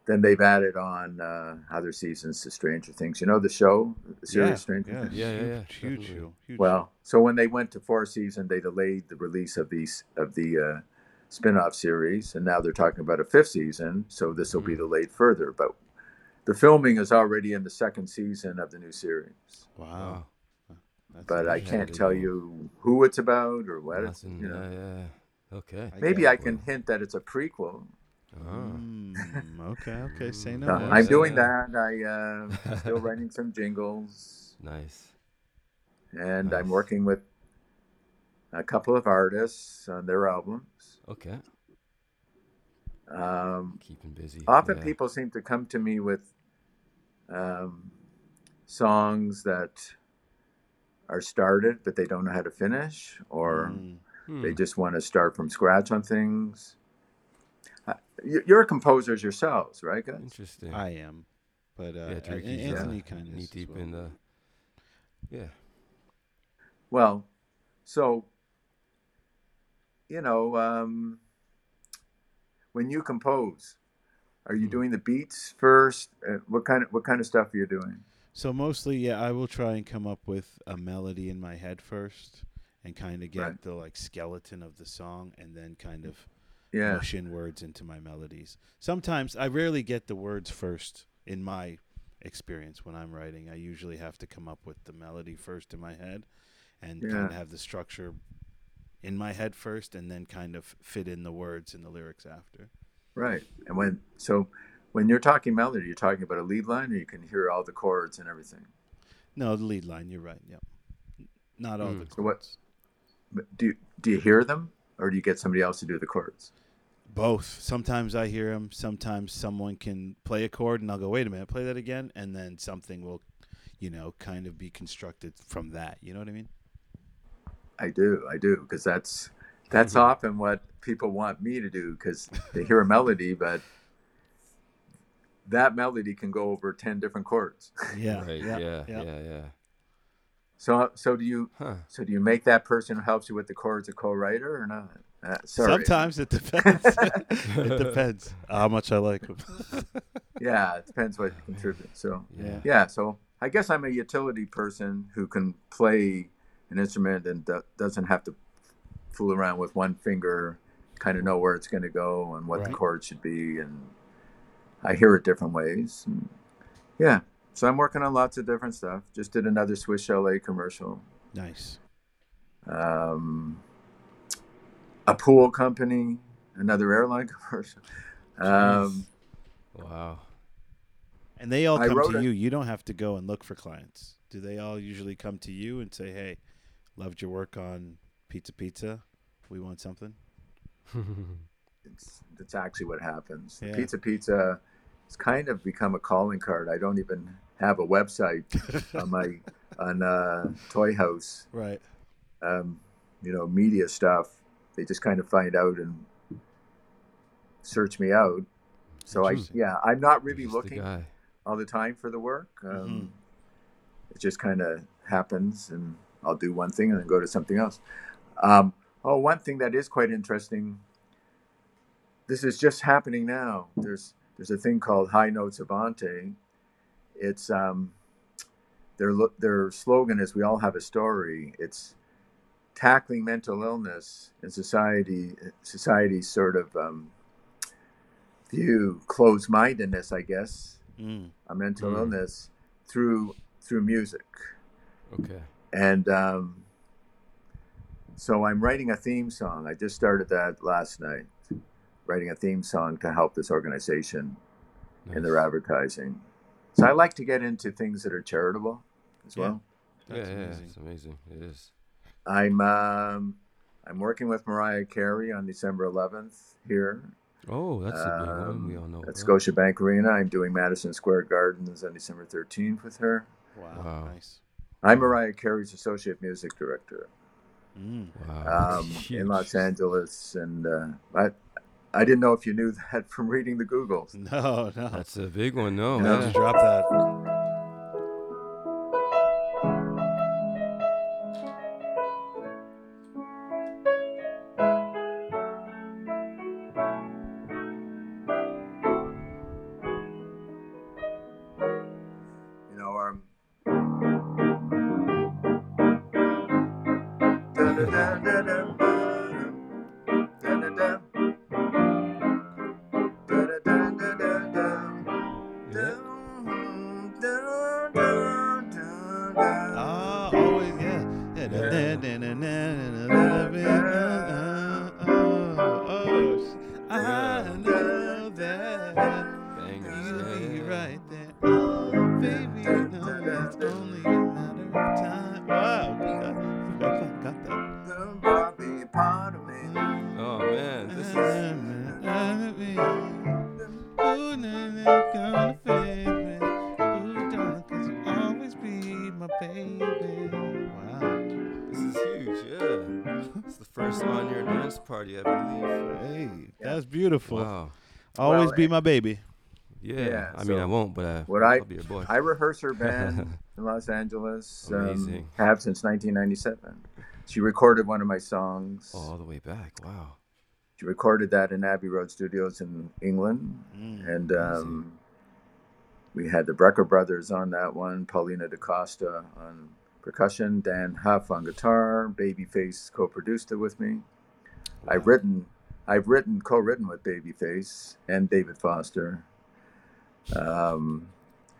[SPEAKER 3] Then they've added on uh, other seasons to Stranger Things. You know the show, the series
[SPEAKER 2] yeah,
[SPEAKER 3] Stranger
[SPEAKER 2] yeah,
[SPEAKER 3] Things.
[SPEAKER 1] Yeah, yeah,
[SPEAKER 2] huge,
[SPEAKER 1] yeah,
[SPEAKER 2] huge
[SPEAKER 1] definitely.
[SPEAKER 2] show. Huge
[SPEAKER 3] Well, so when they went to four season, they delayed the release of these of the uh, spin-off series, and now they're talking about a fifth season. So this will be
[SPEAKER 1] Mhm.
[SPEAKER 3] delayed further. But the filming is already in the second season of the new series.
[SPEAKER 2] show. Wow.
[SPEAKER 1] Wow.
[SPEAKER 2] That's
[SPEAKER 3] But I can't tell you who it's about or what. It's,
[SPEAKER 1] Nothing.
[SPEAKER 3] you know.
[SPEAKER 1] Yeah, yeah. Okay.
[SPEAKER 3] Maybe
[SPEAKER 2] get
[SPEAKER 3] I
[SPEAKER 2] it.
[SPEAKER 3] can hint that it's a prequel.
[SPEAKER 2] Mm, okay, okay. Say no.
[SPEAKER 3] So
[SPEAKER 1] Yeah,
[SPEAKER 3] Uh, I'm
[SPEAKER 1] yeah,
[SPEAKER 3] doing
[SPEAKER 1] yeah.
[SPEAKER 3] that. I uh, still writing some jingles,
[SPEAKER 1] Nice.
[SPEAKER 3] and
[SPEAKER 1] Nice.
[SPEAKER 3] I'm working with a couple of artists on their albums.
[SPEAKER 1] Okay.
[SPEAKER 3] Um,
[SPEAKER 1] Keeping busy.
[SPEAKER 3] often
[SPEAKER 1] yeah.
[SPEAKER 3] people seem to come to me with um, songs that are started, but they don't know how to finish, or
[SPEAKER 2] Mm,
[SPEAKER 3] they
[SPEAKER 1] Hmm.
[SPEAKER 3] just want to start from scratch on things. Uh, you- You're composers yourselves, right, guys?
[SPEAKER 1] Interesting.
[SPEAKER 2] I am, but uh,
[SPEAKER 1] yeah,
[SPEAKER 2] An-
[SPEAKER 1] Drake, he's,
[SPEAKER 2] Anthony
[SPEAKER 1] uh,
[SPEAKER 2] kind of
[SPEAKER 1] knee deep in the. Yeah.
[SPEAKER 3] Well, so you know, um, when you compose, are you
[SPEAKER 1] Mhm.
[SPEAKER 3] doing the beats first? Uh, what kind of what kind of stuff are you doing?
[SPEAKER 2] So mostly, yeah, I will try and come up with a melody in my head first, and kind of get
[SPEAKER 3] Right.
[SPEAKER 2] the like skeleton of the song, and then kind of
[SPEAKER 3] Yeah,
[SPEAKER 2] push in words into my melodies. Sometimes I rarely get the words first in my experience when I'm writing. I usually have to come up with the melody first in my head, and kind of have the structure in my head first, and then kind of fit in the words and the lyrics after.
[SPEAKER 3] right. And when so when you're talking melody, you're talking about a lead line, or you can hear all the chords and everything.
[SPEAKER 2] No, the lead line. You're right. Yep. Not all
[SPEAKER 1] Mm.
[SPEAKER 2] the
[SPEAKER 3] So what-
[SPEAKER 2] chords.
[SPEAKER 3] But do you, do you hear them, or do you get somebody else to do the chords?
[SPEAKER 2] Both. Sometimes I hear them. Sometimes someone can play a chord, and I'll go, "Wait a minute, play that again," and then something will, you know, kind of be constructed from that. You know what I mean?
[SPEAKER 3] I do, I do, because that's that's
[SPEAKER 1] Mhm.
[SPEAKER 3] often what people want me to do because they hear a melody, but that melody can go over ten different chords.
[SPEAKER 2] Yeah.
[SPEAKER 1] Right.
[SPEAKER 2] Yeah.
[SPEAKER 1] Yeah.
[SPEAKER 2] yeah.
[SPEAKER 1] Yeah. Yeah.
[SPEAKER 3] So, so do you?
[SPEAKER 1] Huh.
[SPEAKER 3] So do you make that person who helps you with the chords a co-writer or not? Uh, sorry.
[SPEAKER 2] Sometimes it depends. it depends how much I like them.
[SPEAKER 3] Yeah, it depends what you contribute. So
[SPEAKER 1] Yeah.
[SPEAKER 3] yeah, so I guess I'm a utility person who can play an instrument and do- doesn't have to fool around with one finger, kind of know where it's going to go and what the chord should be, and I hear it different ways. And yeah, so I'm working on lots of different stuff. Just did another Swiss Chalet commercial.
[SPEAKER 2] nice.
[SPEAKER 3] um, a pool company, another airline commercial. Um,
[SPEAKER 1] Wow.
[SPEAKER 2] And they all come to
[SPEAKER 3] it.
[SPEAKER 2] you. You don't have to go and look for clients. Do they all usually come to you and say, "Hey, loved your work on Pizza Pizza. We want something."
[SPEAKER 3] it's that's actually what happens.
[SPEAKER 2] Yeah.
[SPEAKER 3] Pizza Pizza has kind of become a calling card. I don't even have a website on my on uh, Toyhouse.
[SPEAKER 2] Right.
[SPEAKER 3] Um, you know, media stuff. They just kind of find out and search me out. So I yeah, I'm not really
[SPEAKER 1] Just the
[SPEAKER 3] looking all the time for the work. Um,
[SPEAKER 2] Mhm.
[SPEAKER 3] It just kind of happens, and I'll do one thing and then go to something else. Um, oh, one thing that is quite interesting. This is just happening now. There's there's a thing called High Notes Avante. It's um, their their slogan is "We all have a story." It's tackling mental illness in society. Society's sort of um, view closed mindedness, I guess,
[SPEAKER 2] Mm.
[SPEAKER 3] a mental
[SPEAKER 1] Mm.
[SPEAKER 3] illness through through music.
[SPEAKER 1] Okay.
[SPEAKER 3] And um, so I'm writing a theme song. I just started that last night, writing a theme song to help this organization in their advertising. So I like to get into things that are charitable as
[SPEAKER 2] Yeah.
[SPEAKER 3] well.
[SPEAKER 1] Yeah,
[SPEAKER 2] That's
[SPEAKER 1] yeah,
[SPEAKER 2] amazing.
[SPEAKER 1] it's amazing. It is.
[SPEAKER 3] I'm um, I'm working with Mariah Carey on December 11th here
[SPEAKER 1] Oh, that's a big one. We
[SPEAKER 3] um,
[SPEAKER 1] all know.
[SPEAKER 3] at
[SPEAKER 1] that.
[SPEAKER 3] Scotiabank Arena. I'm doing Madison Square Gardens on December 13th with her.
[SPEAKER 2] Wow.
[SPEAKER 1] Wow.
[SPEAKER 2] Nice.
[SPEAKER 3] I'm Mariah Carey's associate music director
[SPEAKER 2] Mm.
[SPEAKER 1] Wow.
[SPEAKER 3] um, in Los. Angeles, and uh, I I didn't know if you knew that from reading the Googles.
[SPEAKER 2] No, no.
[SPEAKER 1] That's a big one. No.
[SPEAKER 2] Now
[SPEAKER 1] yeah.
[SPEAKER 2] just drop that.
[SPEAKER 1] Party, I believe.
[SPEAKER 2] Hey, that's beautiful.
[SPEAKER 1] Wow.
[SPEAKER 2] Always
[SPEAKER 3] Well,
[SPEAKER 2] be my baby.
[SPEAKER 1] Yeah.
[SPEAKER 3] Yeah,
[SPEAKER 1] I mean, I won't, but uh,
[SPEAKER 3] what I-
[SPEAKER 1] I'll be your boy.
[SPEAKER 3] I rehearse her band in Los Angeles. Um,
[SPEAKER 1] Amazing.
[SPEAKER 3] have since 1997. She recorded one of my songs.
[SPEAKER 1] oh, all the way back. Wow.
[SPEAKER 3] She recorded that in Abbey Road Studios in England,
[SPEAKER 2] Mm.
[SPEAKER 3] and um, we had the Brecker brothers on that one. Paulinho da Costa on percussion, Dann Huff on guitar. Babyface co-produced it with me. I've written, I've written, co-written with Babyface and David Foster, um,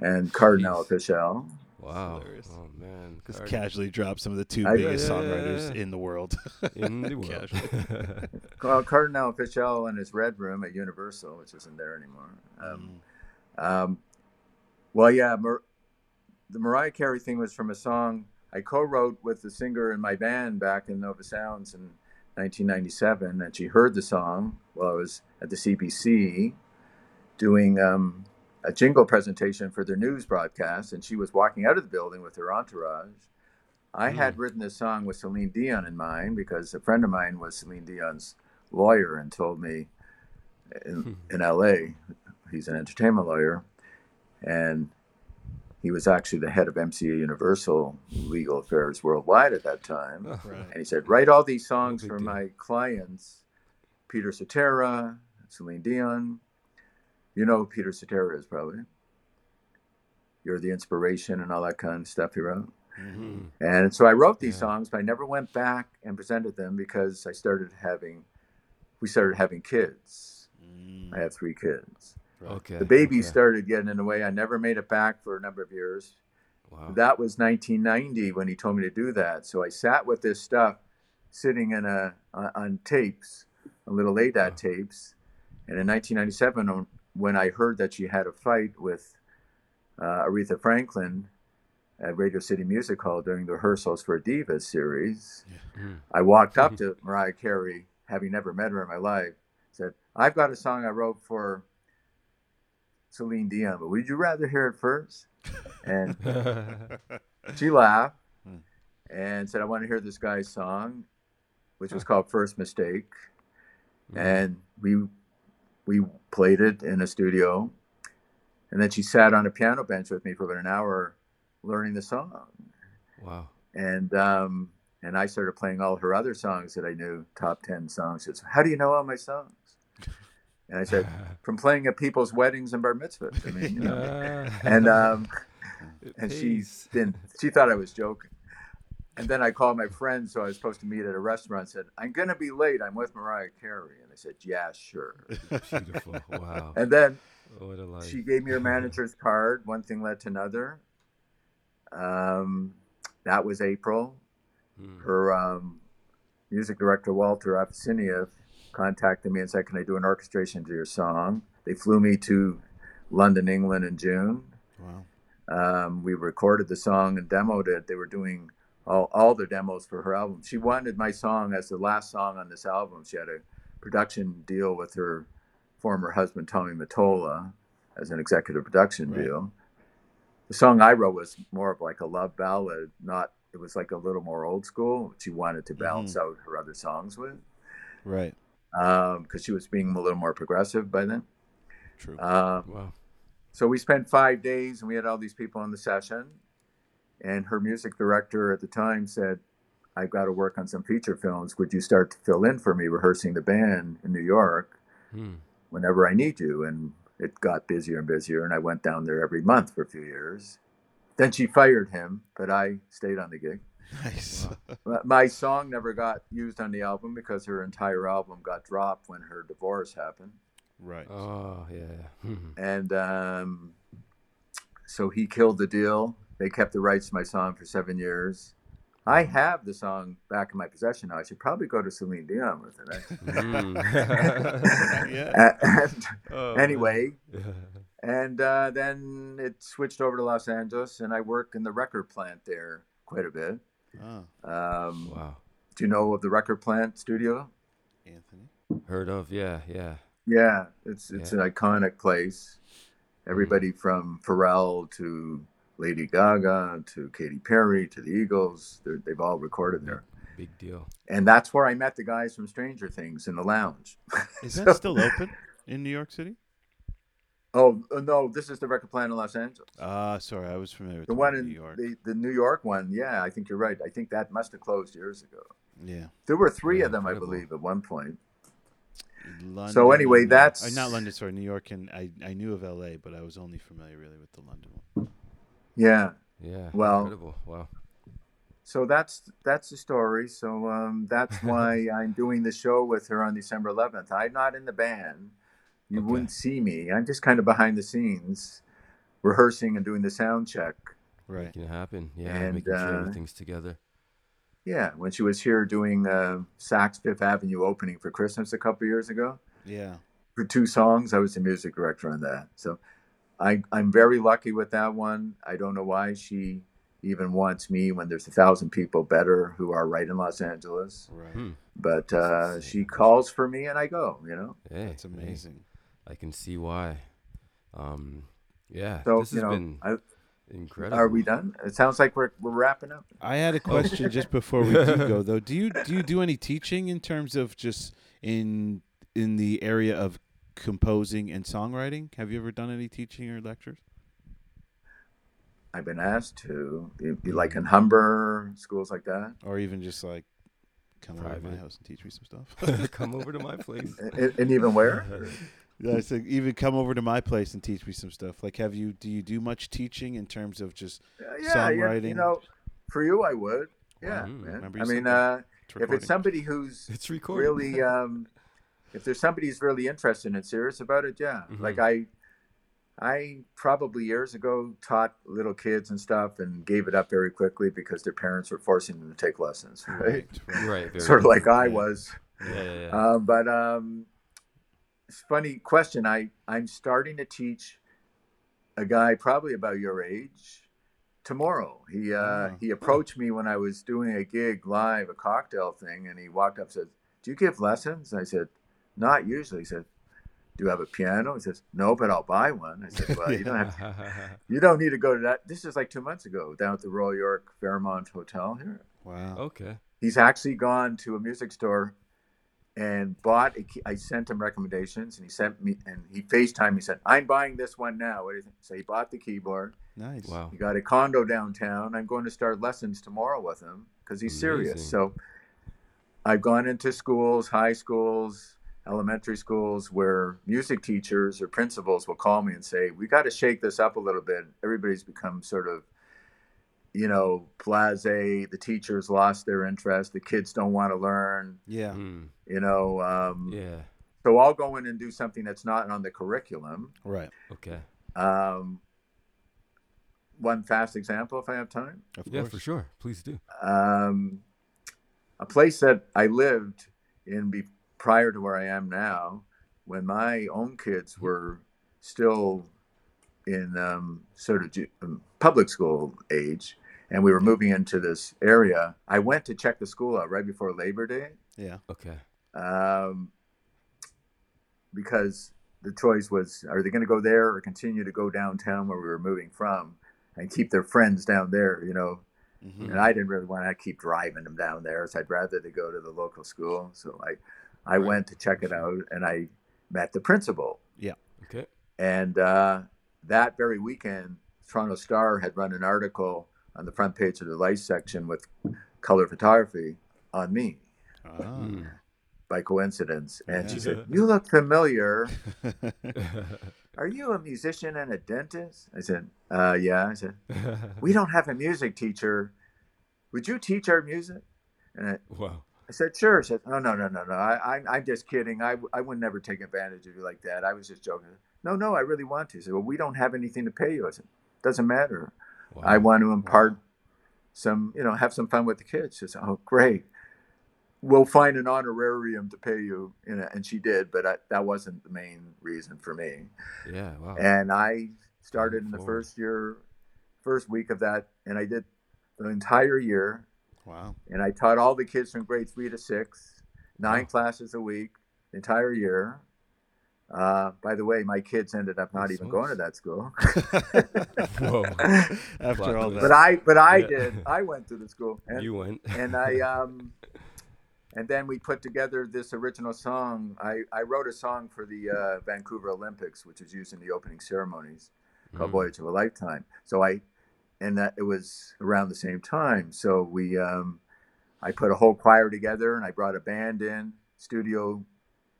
[SPEAKER 3] and Cardinal
[SPEAKER 1] Jeez.
[SPEAKER 3] Fischel.
[SPEAKER 1] Wow.
[SPEAKER 2] hilarious.
[SPEAKER 1] Oh man.
[SPEAKER 2] Just
[SPEAKER 1] Card-
[SPEAKER 2] casually drop some of the two
[SPEAKER 3] I-
[SPEAKER 2] biggest
[SPEAKER 1] Yeah, yeah, yeah,
[SPEAKER 2] songwriters
[SPEAKER 1] yeah.
[SPEAKER 2] in the world.
[SPEAKER 1] in the world.
[SPEAKER 3] Well, Cardinal Fischel in his Red Room at Universal, which isn't there anymore. Um,
[SPEAKER 2] Mm.
[SPEAKER 3] Um, well, yeah, Mar- the Mariah Carey thing was from a song I co-wrote with the singer in my band back in Nova Sounds in 1997, and she heard the song while I was at the CBC doing um, a jingle presentation for their news broadcast, and she was walking out of the building with her entourage. I had written this song with Celine Dion in mind because a friend of mine was Celine Dion's lawyer and told me in, in LA, he's an entertainment lawyer, and he was actually the head of MCA Universal Legal Affairs Worldwide at that time.
[SPEAKER 2] Right.
[SPEAKER 3] And he said, write all these songs for
[SPEAKER 1] deal.
[SPEAKER 3] my clients, Peter Cetera, Celine Dion. You know who Peter Cetera is probably. You're the inspiration and all that kind of stuff he wrote.
[SPEAKER 2] Mhm.
[SPEAKER 3] And so I wrote these
[SPEAKER 1] Yeah.
[SPEAKER 3] songs, but I never went back and presented them because I started having, we started having kids.
[SPEAKER 2] Mm.
[SPEAKER 3] I have three kids.
[SPEAKER 1] Okay.
[SPEAKER 3] The baby
[SPEAKER 1] okay.
[SPEAKER 3] started getting in the way. I never made it back for a number of years.
[SPEAKER 1] Wow.
[SPEAKER 3] That was 1990 when he told me to do that. So I sat with this stuff sitting in a on, on tapes, on little ADAT
[SPEAKER 1] Wow.
[SPEAKER 3] tapes. And in 1997, when I heard that she had a fight with uh, Aretha Franklin at Radio City Music Hall during the rehearsals for a Divas series,
[SPEAKER 1] Mm.
[SPEAKER 3] I walked up to Mariah Carey, having never met her in my life, said, I've got a song I wrote for Celine Dion, but would you rather hear it first? And she laughed
[SPEAKER 2] Hmm.
[SPEAKER 3] and said, I want to hear this guy's song, which was called First Mistake.
[SPEAKER 1] Mm.
[SPEAKER 3] And we we played it in a studio. And then she sat on a piano bench with me for about an hour learning the song.
[SPEAKER 1] wow.
[SPEAKER 3] And um, and I started playing all her other songs that I knew, top 10 songs. She said, How do you know all my songs? And I said, From playing at people's weddings and bar mitzvahs. I mean, you know. And um, and she didn't. She thought I was joking. and then I called my friend, so I was supposed to meet at a restaurant. Said I'm gonna be late. I'm with Mariah Carey, and I said, "Yeah, sure."
[SPEAKER 1] Beautiful. Wow.
[SPEAKER 3] And then
[SPEAKER 1] what a life.
[SPEAKER 3] she gave me her manager's card. One thing led to another. Um, that was April.
[SPEAKER 1] Hmm.
[SPEAKER 3] Her um, music director Walter Afanasieff contacted me and said, "Can I do an orchestration to your song?" They flew me to London, England, in June.
[SPEAKER 2] Wow.
[SPEAKER 3] Um, we recorded the song and demoed it. They were doing all, all the demos for her album. She wanted my song as the last song on this album. She had a production deal with her former husband, Tommy Mottola, as an executive production
[SPEAKER 2] Right.
[SPEAKER 3] deal. The song I wrote was more of like a love ballad, not, it was like a little more old school. She wanted to balance out her other songs with
[SPEAKER 2] Right.
[SPEAKER 3] Because she was being a little more progressive by then.
[SPEAKER 2] True.
[SPEAKER 3] Um,
[SPEAKER 1] Wow.
[SPEAKER 3] so we spent five days and we had all these people in the session. And her music director at the time said, I've got to work on some feature films. Would you start to fill in for me rehearsing the band in New York
[SPEAKER 1] Hmm.
[SPEAKER 3] whenever I need you? And it got busier and busier. And I went down there every month for a few years. Then she fired him, but I stayed on the gig.
[SPEAKER 2] Nice.
[SPEAKER 3] My- My song never got used on the album because her entire album got dropped when her divorce happened.
[SPEAKER 2] right.
[SPEAKER 1] Oh yeah. Hmm.
[SPEAKER 3] and um, so he killed the deal. They kept the rights to my song for seven years. I have the song back in my possession now. I should probably go to Celine Dion with it.
[SPEAKER 1] Hmm.
[SPEAKER 2] yeah.
[SPEAKER 3] and,
[SPEAKER 1] Oh,
[SPEAKER 3] anyway,
[SPEAKER 1] man.
[SPEAKER 3] and uh, then it switched over to Los Angeles, and I work in the record plant there quite a bit.
[SPEAKER 2] Oh,
[SPEAKER 3] Um,
[SPEAKER 1] wow.
[SPEAKER 3] Do you know of the record plant studio?
[SPEAKER 2] Anthony.
[SPEAKER 1] Heard of? Yeah. Yeah.
[SPEAKER 3] Yeah, it's it's
[SPEAKER 1] Yeah.
[SPEAKER 3] an iconic place. Everybody from Pharrell to Lady Gaga to Katy Perry to the Eagles, they're- they've all recorded there.
[SPEAKER 1] Big deal.
[SPEAKER 3] And that's where I met the guys from Stranger Things in the lounge.
[SPEAKER 2] Is
[SPEAKER 3] So-
[SPEAKER 2] that still open in New York City?
[SPEAKER 3] Oh uh, no, this is the record plant in Los Angeles.
[SPEAKER 2] Ah, sorry, I was familiar with
[SPEAKER 3] The
[SPEAKER 2] the
[SPEAKER 3] one
[SPEAKER 2] in
[SPEAKER 3] in
[SPEAKER 2] New York.
[SPEAKER 3] the, the New York one, yeah, I think you're right. I think that must have closed years ago.
[SPEAKER 2] yeah.
[SPEAKER 3] There were three
[SPEAKER 1] Yeah,
[SPEAKER 3] of them, I believe, at one point.
[SPEAKER 2] London
[SPEAKER 3] So anyway, that's-
[SPEAKER 2] uh, not London. Sorry, New York, and I I knew of L.A., but I was only familiar really with the London one.
[SPEAKER 3] Yeah.
[SPEAKER 1] Yeah.
[SPEAKER 3] Well-
[SPEAKER 1] Incredible. Wow.
[SPEAKER 3] So that's that's the story. So um, that's why I'm doing the show with her on December 11th. I'm not in the band. You
[SPEAKER 1] Okay.
[SPEAKER 3] wouldn't see me. I'm just kind of behind the scenes, rehearsing and doing the sound check.
[SPEAKER 2] Right.
[SPEAKER 1] Making it happen. Yeah.
[SPEAKER 3] And,
[SPEAKER 1] making sure
[SPEAKER 3] uh,
[SPEAKER 1] everything's together.
[SPEAKER 3] Yeah, when she was here doing uh, Saks Fifth Avenue opening for Christmas a couple years ago
[SPEAKER 2] Yeah.
[SPEAKER 3] for two songs, I was the music director on that. So I, I'm very lucky with that one. I don't know why she even wants me when there's a thousand people better who are right in Los Angeles.
[SPEAKER 2] Right.
[SPEAKER 1] Hmm.
[SPEAKER 3] But uh, she calls for me and I go. You know.
[SPEAKER 1] Hey,
[SPEAKER 2] That's
[SPEAKER 1] hey,
[SPEAKER 2] amazing.
[SPEAKER 1] I can see why. Um. Yeah.
[SPEAKER 3] So
[SPEAKER 1] this has
[SPEAKER 3] know,
[SPEAKER 1] been
[SPEAKER 3] I,
[SPEAKER 1] incredible.
[SPEAKER 3] are we done? It sounds like we're we're wrapping up.
[SPEAKER 2] I had a question just before we do go though. Do you do you do any teaching in terms of just in in the area of composing and songwriting? Have you ever done any teaching or lectures?
[SPEAKER 3] I've been asked to, you- you like in Humber schools like that,
[SPEAKER 2] Or even just like come over to my house and teach me some stuff?
[SPEAKER 1] Come over to my place.
[SPEAKER 3] and, and even where?
[SPEAKER 2] Yeah, it's like even come over to my place and teach me some stuff. Like, have you do you do much teaching in terms of just
[SPEAKER 3] Uh, yeah, you- You,
[SPEAKER 2] Songwriting.
[SPEAKER 3] know, for you, I would. Yeah,
[SPEAKER 1] Wow.
[SPEAKER 3] man. I mean, uh,
[SPEAKER 2] it's
[SPEAKER 3] if it's somebody who's
[SPEAKER 1] It's recorded.
[SPEAKER 3] really, um, if there's somebody who's really interested and serious about it, yeah.
[SPEAKER 1] Mhm.
[SPEAKER 3] Like I, I probably years ago taught little kids and stuff and gave it up very quickly because their parents were forcing them to take lessons, right?
[SPEAKER 2] right, right.
[SPEAKER 1] right. Very
[SPEAKER 3] Sort of like I
[SPEAKER 2] Yeah.
[SPEAKER 3] was.
[SPEAKER 1] Yeah. Yeah. yeah.
[SPEAKER 3] Uh, but um, it's a funny question. I I'm starting to teach a guy probably about your age tomorrow. He uh,
[SPEAKER 2] Oh.
[SPEAKER 3] he approached me when I was doing a gig live, a cocktail thing, and he walked up and said, "Do you give lessons?" I said, "Not usually." He said, "Do you have a piano?" He says, "No, but I'll buy one." I said, "Well, you don't have to, you don't need to go to that." This is like two months ago down at the Royal York Fairmont Hotel here
[SPEAKER 2] Wow.
[SPEAKER 1] okay.
[SPEAKER 3] he's actually gone to a music store and bought a key. I sent him recommendations and he sent me and he FaceTime. He said, I'm buying this one now. What do you think? So he bought the keyboard.
[SPEAKER 2] Nice.
[SPEAKER 1] Wow.
[SPEAKER 3] He got a condo downtown. I'm going to start lessons tomorrow with him because he's serious. So I've gone into schools, high schools, elementary schools where music teachers or principals will call me and say, We got to shake this up a little bit. Everybody's become sort of you know, blase. The teachers lost their interest. The kids don't want to learn.
[SPEAKER 2] Yeah.
[SPEAKER 1] Mm,
[SPEAKER 3] You know, um,
[SPEAKER 1] yeah.
[SPEAKER 3] so I'll go in and do something that's not on the curriculum.
[SPEAKER 2] Right.
[SPEAKER 1] Okay.
[SPEAKER 3] Um, one fast example, if I have time.
[SPEAKER 2] Of
[SPEAKER 1] Yeah,
[SPEAKER 2] course.
[SPEAKER 1] for sure. Please do.
[SPEAKER 3] um, a place that I lived in be, prior to where I am now, when my own kids were still in um, sort of ju- um, public school age, and we were moving into this area. I went to check the school out right before Labor Day
[SPEAKER 2] Yeah.
[SPEAKER 1] Okay.
[SPEAKER 3] um, because the choice was: are they going to go there or continue to go downtown where we were moving from, and keep their friends down there? You know,
[SPEAKER 2] hmm
[SPEAKER 3] and I didn't really want to keep driving them down there, so I'd rather they go to the local school. So I, I
[SPEAKER 1] Right.
[SPEAKER 3] went to check it out, and I met the principal. Yeah.
[SPEAKER 1] Okay.
[SPEAKER 3] And uh, that very weekend, Toronto Star had run an article on the front page of the life section with color photography on me
[SPEAKER 2] Ah.
[SPEAKER 3] By coincidence. And she said, "You look familiar. Are you a musician and a dentist?" I said, uh, "Yeah." I said, "We don't have a music teacher. Would you teach our music?" And I,
[SPEAKER 1] wow.
[SPEAKER 3] I said, sure. She said, oh, no, no, no, no. I, I, I'm just kidding. I, I would never take advantage of you like that. I was just joking. No, no, I really want to. She said, well, we don't have anything to pay you. I said, doesn't matter.
[SPEAKER 1] Wow.
[SPEAKER 3] I want to impart some, you know, have some fun with the kids. She said, oh, great. We'll find an honorarium to pay you. You know, and she did, but I, that wasn't the main reason for me.
[SPEAKER 1] Yeah. Wow.
[SPEAKER 3] And I started in the first year, first week of that, and I did the entire year
[SPEAKER 2] Wow.
[SPEAKER 3] and I taught all the kids from grade three to six, nine
[SPEAKER 1] Wow.
[SPEAKER 3] classes a week, the entire year. Uh, by the way, my kids ended up not
[SPEAKER 1] That's
[SPEAKER 3] even
[SPEAKER 1] so
[SPEAKER 3] going to that school,
[SPEAKER 1] Whoa.
[SPEAKER 2] After all
[SPEAKER 1] twist.
[SPEAKER 3] but
[SPEAKER 2] that.
[SPEAKER 3] I, but I
[SPEAKER 1] Yeah.
[SPEAKER 3] did. I went to the school, and,
[SPEAKER 1] you went.
[SPEAKER 3] and I, um, and then we put together this original song. I, I wrote a song for the uh, Vancouver Olympics, which was used in the opening ceremonies, called
[SPEAKER 1] Mm.
[SPEAKER 3] Voyage of a Lifetime. So I, and that it was around the same time. So we, um, I put a whole choir together, and I brought a band in, studio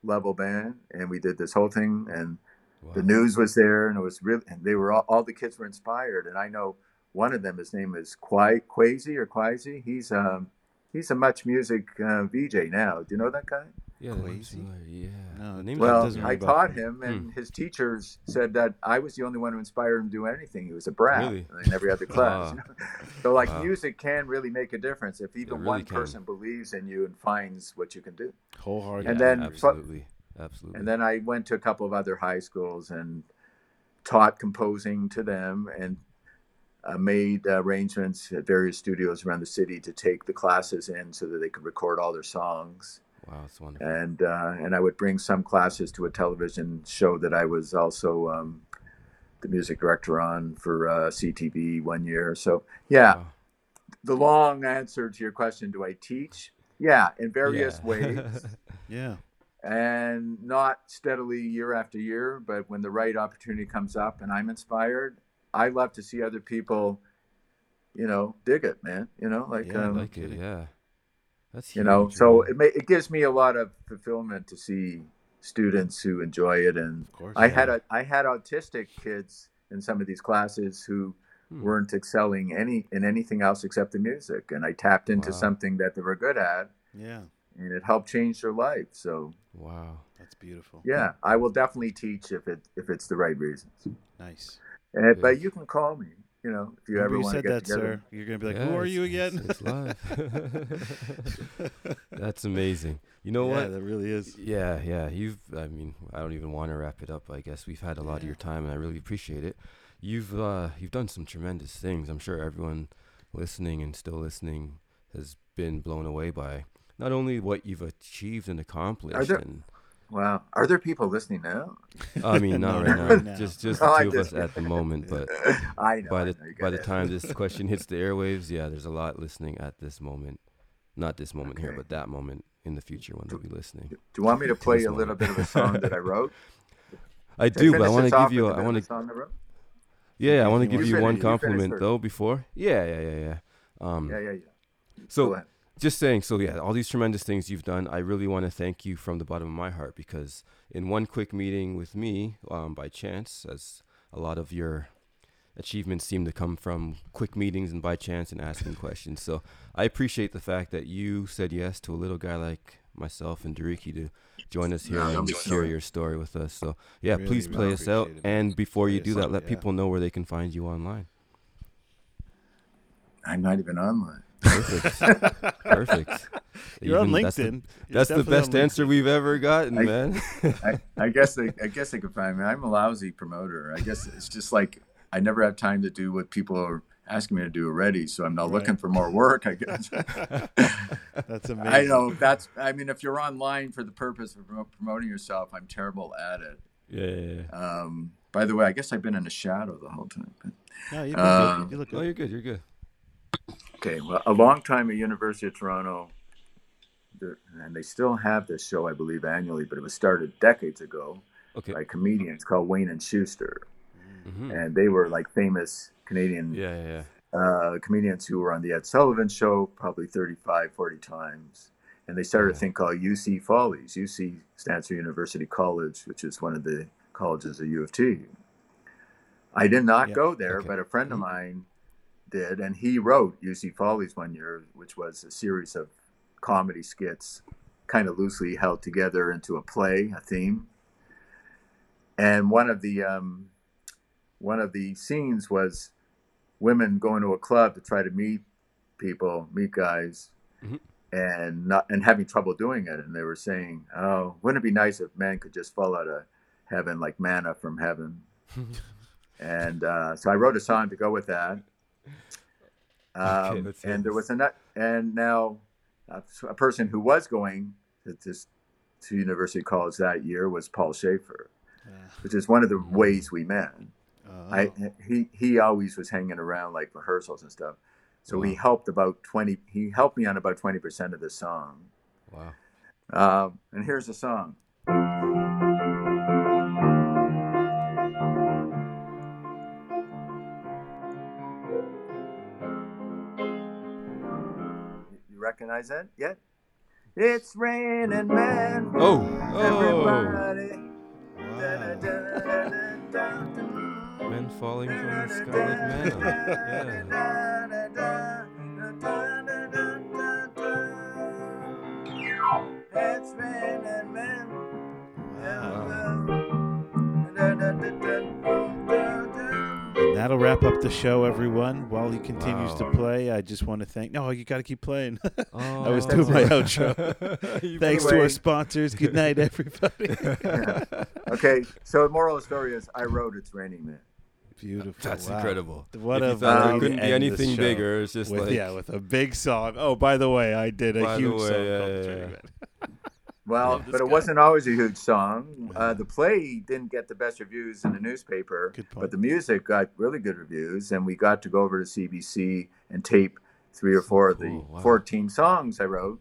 [SPEAKER 3] level band, and we did this whole thing. And
[SPEAKER 1] Wow.
[SPEAKER 3] the news was there, and it was really, and they were all, all the kids were inspired. And I know one of them, his name is Quai Quasi or Quasi. He's um, he's a MuchMusic uh, VJ now. Do you know that guy?
[SPEAKER 1] Yeah. that
[SPEAKER 2] Quasi?
[SPEAKER 1] Yeah.
[SPEAKER 2] No,
[SPEAKER 1] name
[SPEAKER 3] Well,
[SPEAKER 2] doesn't ring
[SPEAKER 3] I
[SPEAKER 2] a bell
[SPEAKER 3] taught
[SPEAKER 2] for me.
[SPEAKER 3] him, and his teachers said that I was the only one who inspired him to do anything. He was a brat
[SPEAKER 1] Really?
[SPEAKER 3] in every other class. So, like,
[SPEAKER 1] Wow.
[SPEAKER 3] music can really make a difference if even
[SPEAKER 1] really
[SPEAKER 3] one
[SPEAKER 1] can.
[SPEAKER 3] person believes in you and finds what you can do.
[SPEAKER 2] Wholeheartedly.
[SPEAKER 3] And
[SPEAKER 1] Yeah,
[SPEAKER 3] then-
[SPEAKER 1] absolutely, absolutely.
[SPEAKER 3] And then I went to a couple of other high schools and taught composing to them and uh, made arrangements at various studios around the city to take the classes in so that they could record all their songs.
[SPEAKER 1] Wow, it's wonderful.
[SPEAKER 3] and uh, and I would bring some classes to a television show that I was also um, the music director on for uh, CTV one year. So yeah,
[SPEAKER 1] Wow.
[SPEAKER 3] the long answer to your question: Do I teach? Yeah, in various
[SPEAKER 1] Yeah.
[SPEAKER 3] ways,
[SPEAKER 2] yeah.
[SPEAKER 3] and not steadily year after year, but when the right opportunity comes up and I'm inspired, I love to see other people, you know, dig it, man. You know, like
[SPEAKER 2] Yeah,
[SPEAKER 1] I
[SPEAKER 3] um,
[SPEAKER 1] like it. Yeah. That's
[SPEAKER 3] you know
[SPEAKER 1] huge,
[SPEAKER 3] so
[SPEAKER 1] man.
[SPEAKER 3] it, ma- it gives me a lot of fulfillment to see students who enjoy it and
[SPEAKER 2] Of course.
[SPEAKER 3] i had a i had autistic kids in some of these classes who
[SPEAKER 1] Hmm.
[SPEAKER 3] weren't excelling any in anything else except the music and i tapped into
[SPEAKER 1] Wow.
[SPEAKER 3] something that they were good at
[SPEAKER 2] Yeah.
[SPEAKER 3] and it helped change their life so
[SPEAKER 1] Wow.
[SPEAKER 2] That's beautiful.
[SPEAKER 3] yeah i will definitely teach if it if it's the right reasons
[SPEAKER 2] Nice.
[SPEAKER 3] and, but you can call me you know if you
[SPEAKER 2] Remember
[SPEAKER 3] ever
[SPEAKER 2] you
[SPEAKER 3] want to
[SPEAKER 2] said
[SPEAKER 3] get
[SPEAKER 2] that,
[SPEAKER 3] together
[SPEAKER 2] sir. You're gonna be like,
[SPEAKER 1] Yeah,
[SPEAKER 2] "Who are you again?"
[SPEAKER 1] It's, live. That's amazing. You know
[SPEAKER 2] yeah,
[SPEAKER 1] what?
[SPEAKER 2] that really is.
[SPEAKER 1] Yeah, yeah. You've, I mean, I don't even want to wrap it up. I guess we've had a lot of your time, and I really appreciate it. You've, uh, you've done some tremendous things. I'm sure everyone listening and still listening has been blown away by not only what you've achieved and accomplished.
[SPEAKER 3] there-
[SPEAKER 1] and
[SPEAKER 3] wow are there people listening now
[SPEAKER 1] I mean, not
[SPEAKER 2] No,
[SPEAKER 1] right
[SPEAKER 2] not
[SPEAKER 1] now.
[SPEAKER 2] right now.
[SPEAKER 1] Just, just
[SPEAKER 3] No,
[SPEAKER 1] the
[SPEAKER 3] I
[SPEAKER 1] two of us at the moment. But
[SPEAKER 3] i know
[SPEAKER 1] by
[SPEAKER 3] I
[SPEAKER 1] the
[SPEAKER 3] know,
[SPEAKER 1] by the time this question hits the airwaves, yeah, there's a lot listening at this moment. Not this moment here, but that moment in the future when they'll be listening.
[SPEAKER 3] do you want me to play
[SPEAKER 1] this
[SPEAKER 3] a little bit of a song that i wrote
[SPEAKER 1] I
[SPEAKER 3] To
[SPEAKER 1] do, but I want to give you.
[SPEAKER 3] with
[SPEAKER 1] A,
[SPEAKER 3] a
[SPEAKER 1] I
[SPEAKER 3] bit of
[SPEAKER 1] want to.
[SPEAKER 3] song wrote?
[SPEAKER 1] Yeah, I want to give you
[SPEAKER 3] you
[SPEAKER 1] one compliment
[SPEAKER 3] first.
[SPEAKER 1] though before. Yeah, yeah, yeah, yeah. Um,
[SPEAKER 3] Yeah, yeah, yeah. Go
[SPEAKER 1] so
[SPEAKER 3] ahead.
[SPEAKER 1] Just saying, so yeah, all these tremendous things you've done. I really want to thank you from the bottom of my heart because in one quick meeting with me, um, by chance, as a lot of your achievements seem to come from quick meetings and by chance and asking questions. So I appreciate the fact that you said yes to a little guy like myself and Diriki to join us here
[SPEAKER 3] No,
[SPEAKER 1] and share your story with us. So yeah,
[SPEAKER 2] Really,
[SPEAKER 1] please
[SPEAKER 2] really
[SPEAKER 1] play us out.
[SPEAKER 2] it.
[SPEAKER 1] And before you do that, let
[SPEAKER 2] yeah.
[SPEAKER 1] people know where they can find you online.
[SPEAKER 3] I'm not even online.
[SPEAKER 1] Perfect. Perfect.
[SPEAKER 2] You're on
[SPEAKER 1] Even- that's the-
[SPEAKER 2] LinkedIn.
[SPEAKER 1] That's the, best answer we've ever gotten,
[SPEAKER 3] I-
[SPEAKER 1] man.
[SPEAKER 3] I, I guess they, I guess they could find me. I'm a lousy promoter. I guess it's just like I never have time to do what people are asking me to do already. So I'm not
[SPEAKER 2] Right.
[SPEAKER 3] looking for more work. I guess.
[SPEAKER 2] That's amazing.
[SPEAKER 3] I know that's. I mean, if you're online for the purpose of promoting yourself, I'm terrible at it.
[SPEAKER 1] yeah, yeah, yeah.
[SPEAKER 3] Um, by the way, I guess I've been in the shadow the whole time. But,
[SPEAKER 2] No, you look
[SPEAKER 3] Uh,
[SPEAKER 2] good. You look
[SPEAKER 1] No,
[SPEAKER 2] good.
[SPEAKER 1] you're good. You're good.
[SPEAKER 3] Okay, well, a long time at University of Toronto, and they still have this show, I believe, annually, but it was started decades ago
[SPEAKER 1] Okay.
[SPEAKER 3] by comedians called Wayne and Shuster,
[SPEAKER 1] hmm
[SPEAKER 3] and they were like famous Canadian
[SPEAKER 1] Yeah, yeah, yeah.
[SPEAKER 3] uh, comedians who were on the Ed Sullivan Show probably 35, 40 times. And they started a
[SPEAKER 1] Yeah.
[SPEAKER 3] thing called UC Follies. UC stands for University College, which is one of the colleges of U of T. I did not
[SPEAKER 2] Yeah.
[SPEAKER 3] go there,
[SPEAKER 1] Okay.
[SPEAKER 3] but a friend of
[SPEAKER 1] Mhm.
[SPEAKER 3] mine did, and he wrote UC Follies one year, which was a series of comedy skits, kind of loosely held together into a play, a theme. And one of the um, one of the scenes was women going to a club to try to meet people, meet guys,
[SPEAKER 1] Mhm.
[SPEAKER 3] and not and having trouble doing it. And they were saying, "Oh, wouldn't it be nice if men could just fall out of heaven like manna from heaven?" and uh, so I wrote a song to go with that.
[SPEAKER 1] Okay,
[SPEAKER 3] Um,
[SPEAKER 1] that's
[SPEAKER 3] and there was a and now a, a person who was going to this to University College that year was Paul Shaffer,
[SPEAKER 2] Yeah.
[SPEAKER 3] which is one of the ways we met.
[SPEAKER 2] Oh.
[SPEAKER 3] I he he always was hanging around like rehearsals and stuff. So he helped about twenty. He helped me on about twenty percent of the song.
[SPEAKER 1] Wow.
[SPEAKER 3] Um, and here's the song. Recognize that yet? It's raining man.
[SPEAKER 1] Oh, oh.
[SPEAKER 3] Everybody.
[SPEAKER 2] Wow.
[SPEAKER 1] Men falling from the sky like manna.
[SPEAKER 2] Wrap up the show, everyone. While he continues to play, I just want to thank. No, you got to keep playing.
[SPEAKER 1] Oh,
[SPEAKER 2] I was doing my
[SPEAKER 3] that's
[SPEAKER 2] outro. Thanks to our sponsors. Good night, everybody.
[SPEAKER 3] Okay, so the moral of the story is I wrote It's Raining Man.
[SPEAKER 2] Beautiful.
[SPEAKER 1] That's
[SPEAKER 2] Wow.
[SPEAKER 1] incredible.
[SPEAKER 2] What
[SPEAKER 1] if
[SPEAKER 2] a
[SPEAKER 1] you thought
[SPEAKER 3] way
[SPEAKER 1] there
[SPEAKER 3] to
[SPEAKER 1] couldn't be anything bigger, it's just
[SPEAKER 2] With,
[SPEAKER 1] like
[SPEAKER 2] yeah, with a big song. Oh, by the way, I did a huge
[SPEAKER 1] way,
[SPEAKER 2] song
[SPEAKER 1] yeah,
[SPEAKER 2] called
[SPEAKER 1] yeah,
[SPEAKER 2] The
[SPEAKER 1] yeah.
[SPEAKER 3] Well, but it
[SPEAKER 2] guy.
[SPEAKER 3] wasn't always a huge song. Uh, the play didn't get the best reviews in the newspaper, but the music got really good reviews, and we got to go over to CBC and tape three or four of the
[SPEAKER 1] wow.
[SPEAKER 3] 14 songs I wrote.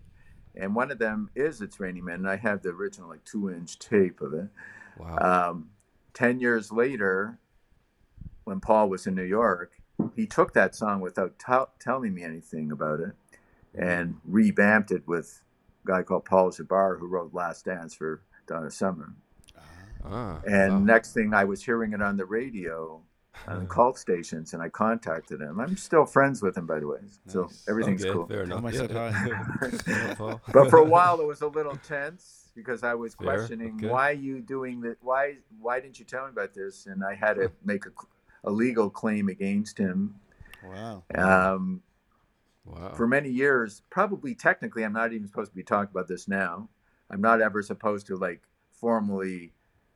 [SPEAKER 3] And one of them is It's Raining Men, and I have the original, like, two inch tape of it.
[SPEAKER 1] wow.
[SPEAKER 3] Um, 10 years later, when Paul was in New York, he took that song without tell telling me anything about it and revamped it with guy called Paul Jabara who wrote Last Dance for Donna Summer.
[SPEAKER 1] ah,
[SPEAKER 3] And
[SPEAKER 1] wow.
[SPEAKER 3] next thing, I was hearing it on the radio on cult stations, and I contacted him. I'm still friends with him, by the way, so
[SPEAKER 2] Nice.
[SPEAKER 3] everything's
[SPEAKER 1] okay,
[SPEAKER 3] cool.
[SPEAKER 1] Fair
[SPEAKER 2] Tell
[SPEAKER 1] enough.
[SPEAKER 2] him I said hi.
[SPEAKER 3] But for a while, it was a little tense because I was
[SPEAKER 1] Fair,
[SPEAKER 3] questioning
[SPEAKER 1] okay.
[SPEAKER 3] why you doing that. Why why didn't you tell me about this? And I had to make a, a legal claim against him.
[SPEAKER 2] Wow.
[SPEAKER 3] Um,
[SPEAKER 1] wow.
[SPEAKER 3] for many years, probably technically, I'm not even supposed to be talking about this now. I'm not ever supposed to like formally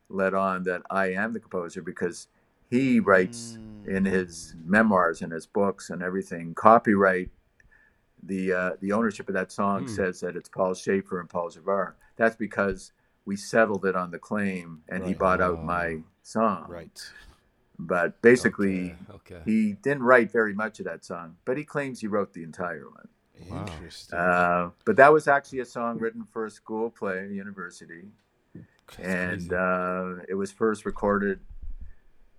[SPEAKER 3] let on that I am the composer because he writes in his memoirs and his books and everything copyright the uh, the ownership of that song
[SPEAKER 1] Hmm.
[SPEAKER 3] says that it's Paul Shaffer and Paul Jabara. That's because we settled it on the claim and he bought out my song.
[SPEAKER 2] Right.
[SPEAKER 3] But basically,
[SPEAKER 1] okay. okay.
[SPEAKER 3] he didn't write very much of that song, but he claims he wrote the entire one.
[SPEAKER 1] Wow.
[SPEAKER 2] Interesting.
[SPEAKER 3] Uh, but that was actually a song written for a school play at university,
[SPEAKER 1] That's
[SPEAKER 3] and uh, it was first recorded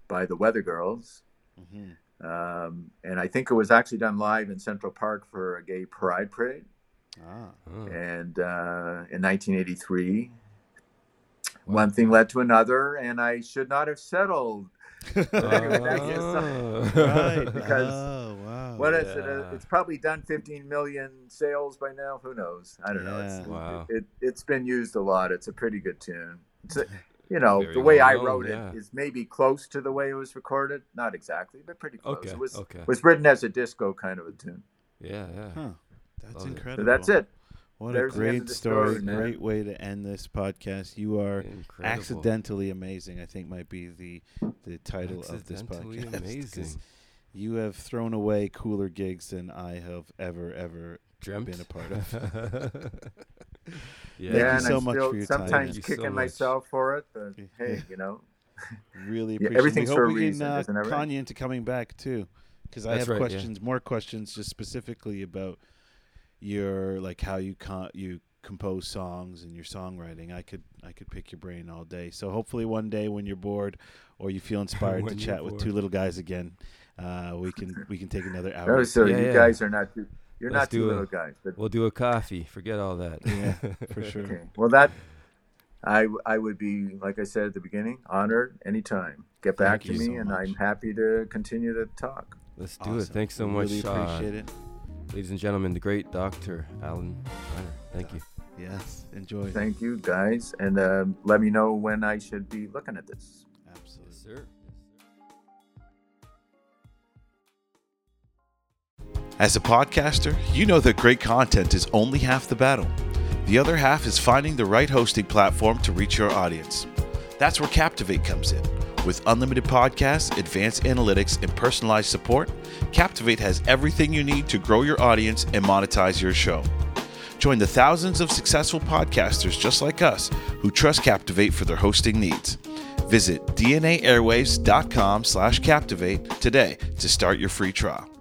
[SPEAKER 3] by the Weather Girls.
[SPEAKER 2] Mhm.
[SPEAKER 3] Um, and I think it was actually done live in Central Park for a gay pride parade.
[SPEAKER 2] Ah.
[SPEAKER 1] Oh,
[SPEAKER 3] And uh, in 1983,
[SPEAKER 1] wow.
[SPEAKER 3] one thing led to another, and I should not have settled
[SPEAKER 1] Oh.
[SPEAKER 2] right.
[SPEAKER 3] Because
[SPEAKER 2] oh, wow.
[SPEAKER 3] What is it?
[SPEAKER 1] Yeah.
[SPEAKER 3] Uh, It's probably done 15 million sales by now. Who knows? I don't know. It's,
[SPEAKER 1] Wow.
[SPEAKER 3] It, it, has been used a lot. It's a pretty good tune. It's a, you know,
[SPEAKER 1] Very
[SPEAKER 3] the way I
[SPEAKER 1] well known,
[SPEAKER 3] wrote
[SPEAKER 1] yeah.
[SPEAKER 3] it is maybe close to the way it was recorded. Not exactly, but pretty close.
[SPEAKER 1] Okay,
[SPEAKER 3] It was,
[SPEAKER 1] okay.
[SPEAKER 3] was written as a disco kind of a tune.
[SPEAKER 1] Yeah, yeah.
[SPEAKER 2] Huh. That's
[SPEAKER 1] Love
[SPEAKER 2] incredible.
[SPEAKER 3] So that's it.
[SPEAKER 2] What
[SPEAKER 3] There's
[SPEAKER 2] a great story.
[SPEAKER 3] story,
[SPEAKER 2] great way to end this podcast. You are
[SPEAKER 1] Incredible.
[SPEAKER 2] accidentally amazing. I think might be the the title of this podcast.
[SPEAKER 1] amazing.
[SPEAKER 2] You have thrown away cooler gigs than I have ever ever
[SPEAKER 1] Dreamt.
[SPEAKER 2] been a part of.
[SPEAKER 1] yeah.
[SPEAKER 2] you
[SPEAKER 3] yeah, and
[SPEAKER 2] so
[SPEAKER 3] I'm
[SPEAKER 2] much
[SPEAKER 3] still
[SPEAKER 2] for your time,
[SPEAKER 3] sometimes
[SPEAKER 2] man.
[SPEAKER 1] You so
[SPEAKER 3] kicking
[SPEAKER 1] much.
[SPEAKER 3] myself for it, but
[SPEAKER 2] Yeah.
[SPEAKER 3] hey, you know,
[SPEAKER 2] Really
[SPEAKER 3] Yeah,
[SPEAKER 2] appreciate. it.
[SPEAKER 3] everything's
[SPEAKER 2] we
[SPEAKER 3] for
[SPEAKER 2] hope
[SPEAKER 3] a
[SPEAKER 2] we
[SPEAKER 3] reason,
[SPEAKER 2] can uh,
[SPEAKER 3] isn't it right?
[SPEAKER 2] con you into coming back too, because I have
[SPEAKER 1] right, yeah.
[SPEAKER 2] questions, more questions, just specifically about your like how you con- you compose songs and your songwriting. I could I could pick your brain all day. So hopefully one day when you're bored or you feel inspired to
[SPEAKER 1] When you're
[SPEAKER 2] chat with two little guys again, uh, we can we can take another hour.
[SPEAKER 3] Oh, so
[SPEAKER 1] Yeah,
[SPEAKER 3] you
[SPEAKER 1] yeah.
[SPEAKER 3] guys are not too, you're
[SPEAKER 1] Let's
[SPEAKER 3] not
[SPEAKER 1] do
[SPEAKER 3] two
[SPEAKER 1] a-
[SPEAKER 3] little guys, but
[SPEAKER 1] We'll do a coffee. Forget all that.
[SPEAKER 2] Yeah, for sure.
[SPEAKER 3] Okay. Well, that I I would be like I said at the beginning, honored anytime. Get back
[SPEAKER 2] Thank
[SPEAKER 3] to me,
[SPEAKER 2] so
[SPEAKER 3] and I'm happy to continue to talk.
[SPEAKER 1] Let's do it. Thanks so
[SPEAKER 2] We
[SPEAKER 1] much,
[SPEAKER 2] Really
[SPEAKER 1] uh,
[SPEAKER 2] appreciate it.
[SPEAKER 1] Ladies and gentlemen. The great Doctor Alan Shiner. Thank you.
[SPEAKER 2] Yes, enjoy.
[SPEAKER 3] Thank you, guys, and um, let me know when I should be looking at this.
[SPEAKER 2] Absolutely.
[SPEAKER 1] Yes, sir.
[SPEAKER 4] As a podcaster, you know that great content is only half the battle. The other half is finding the right hosting platform to reach your audience. That's where Captivate comes in. With unlimited podcasts, advanced analytics, and personalized support, Captivate has everything you need to grow your audience and monetize your show. Join the thousands of successful podcasters just like us who trust Captivate for their hosting needs. Visit dnaairwaves.com slash captivate today to start your free trial.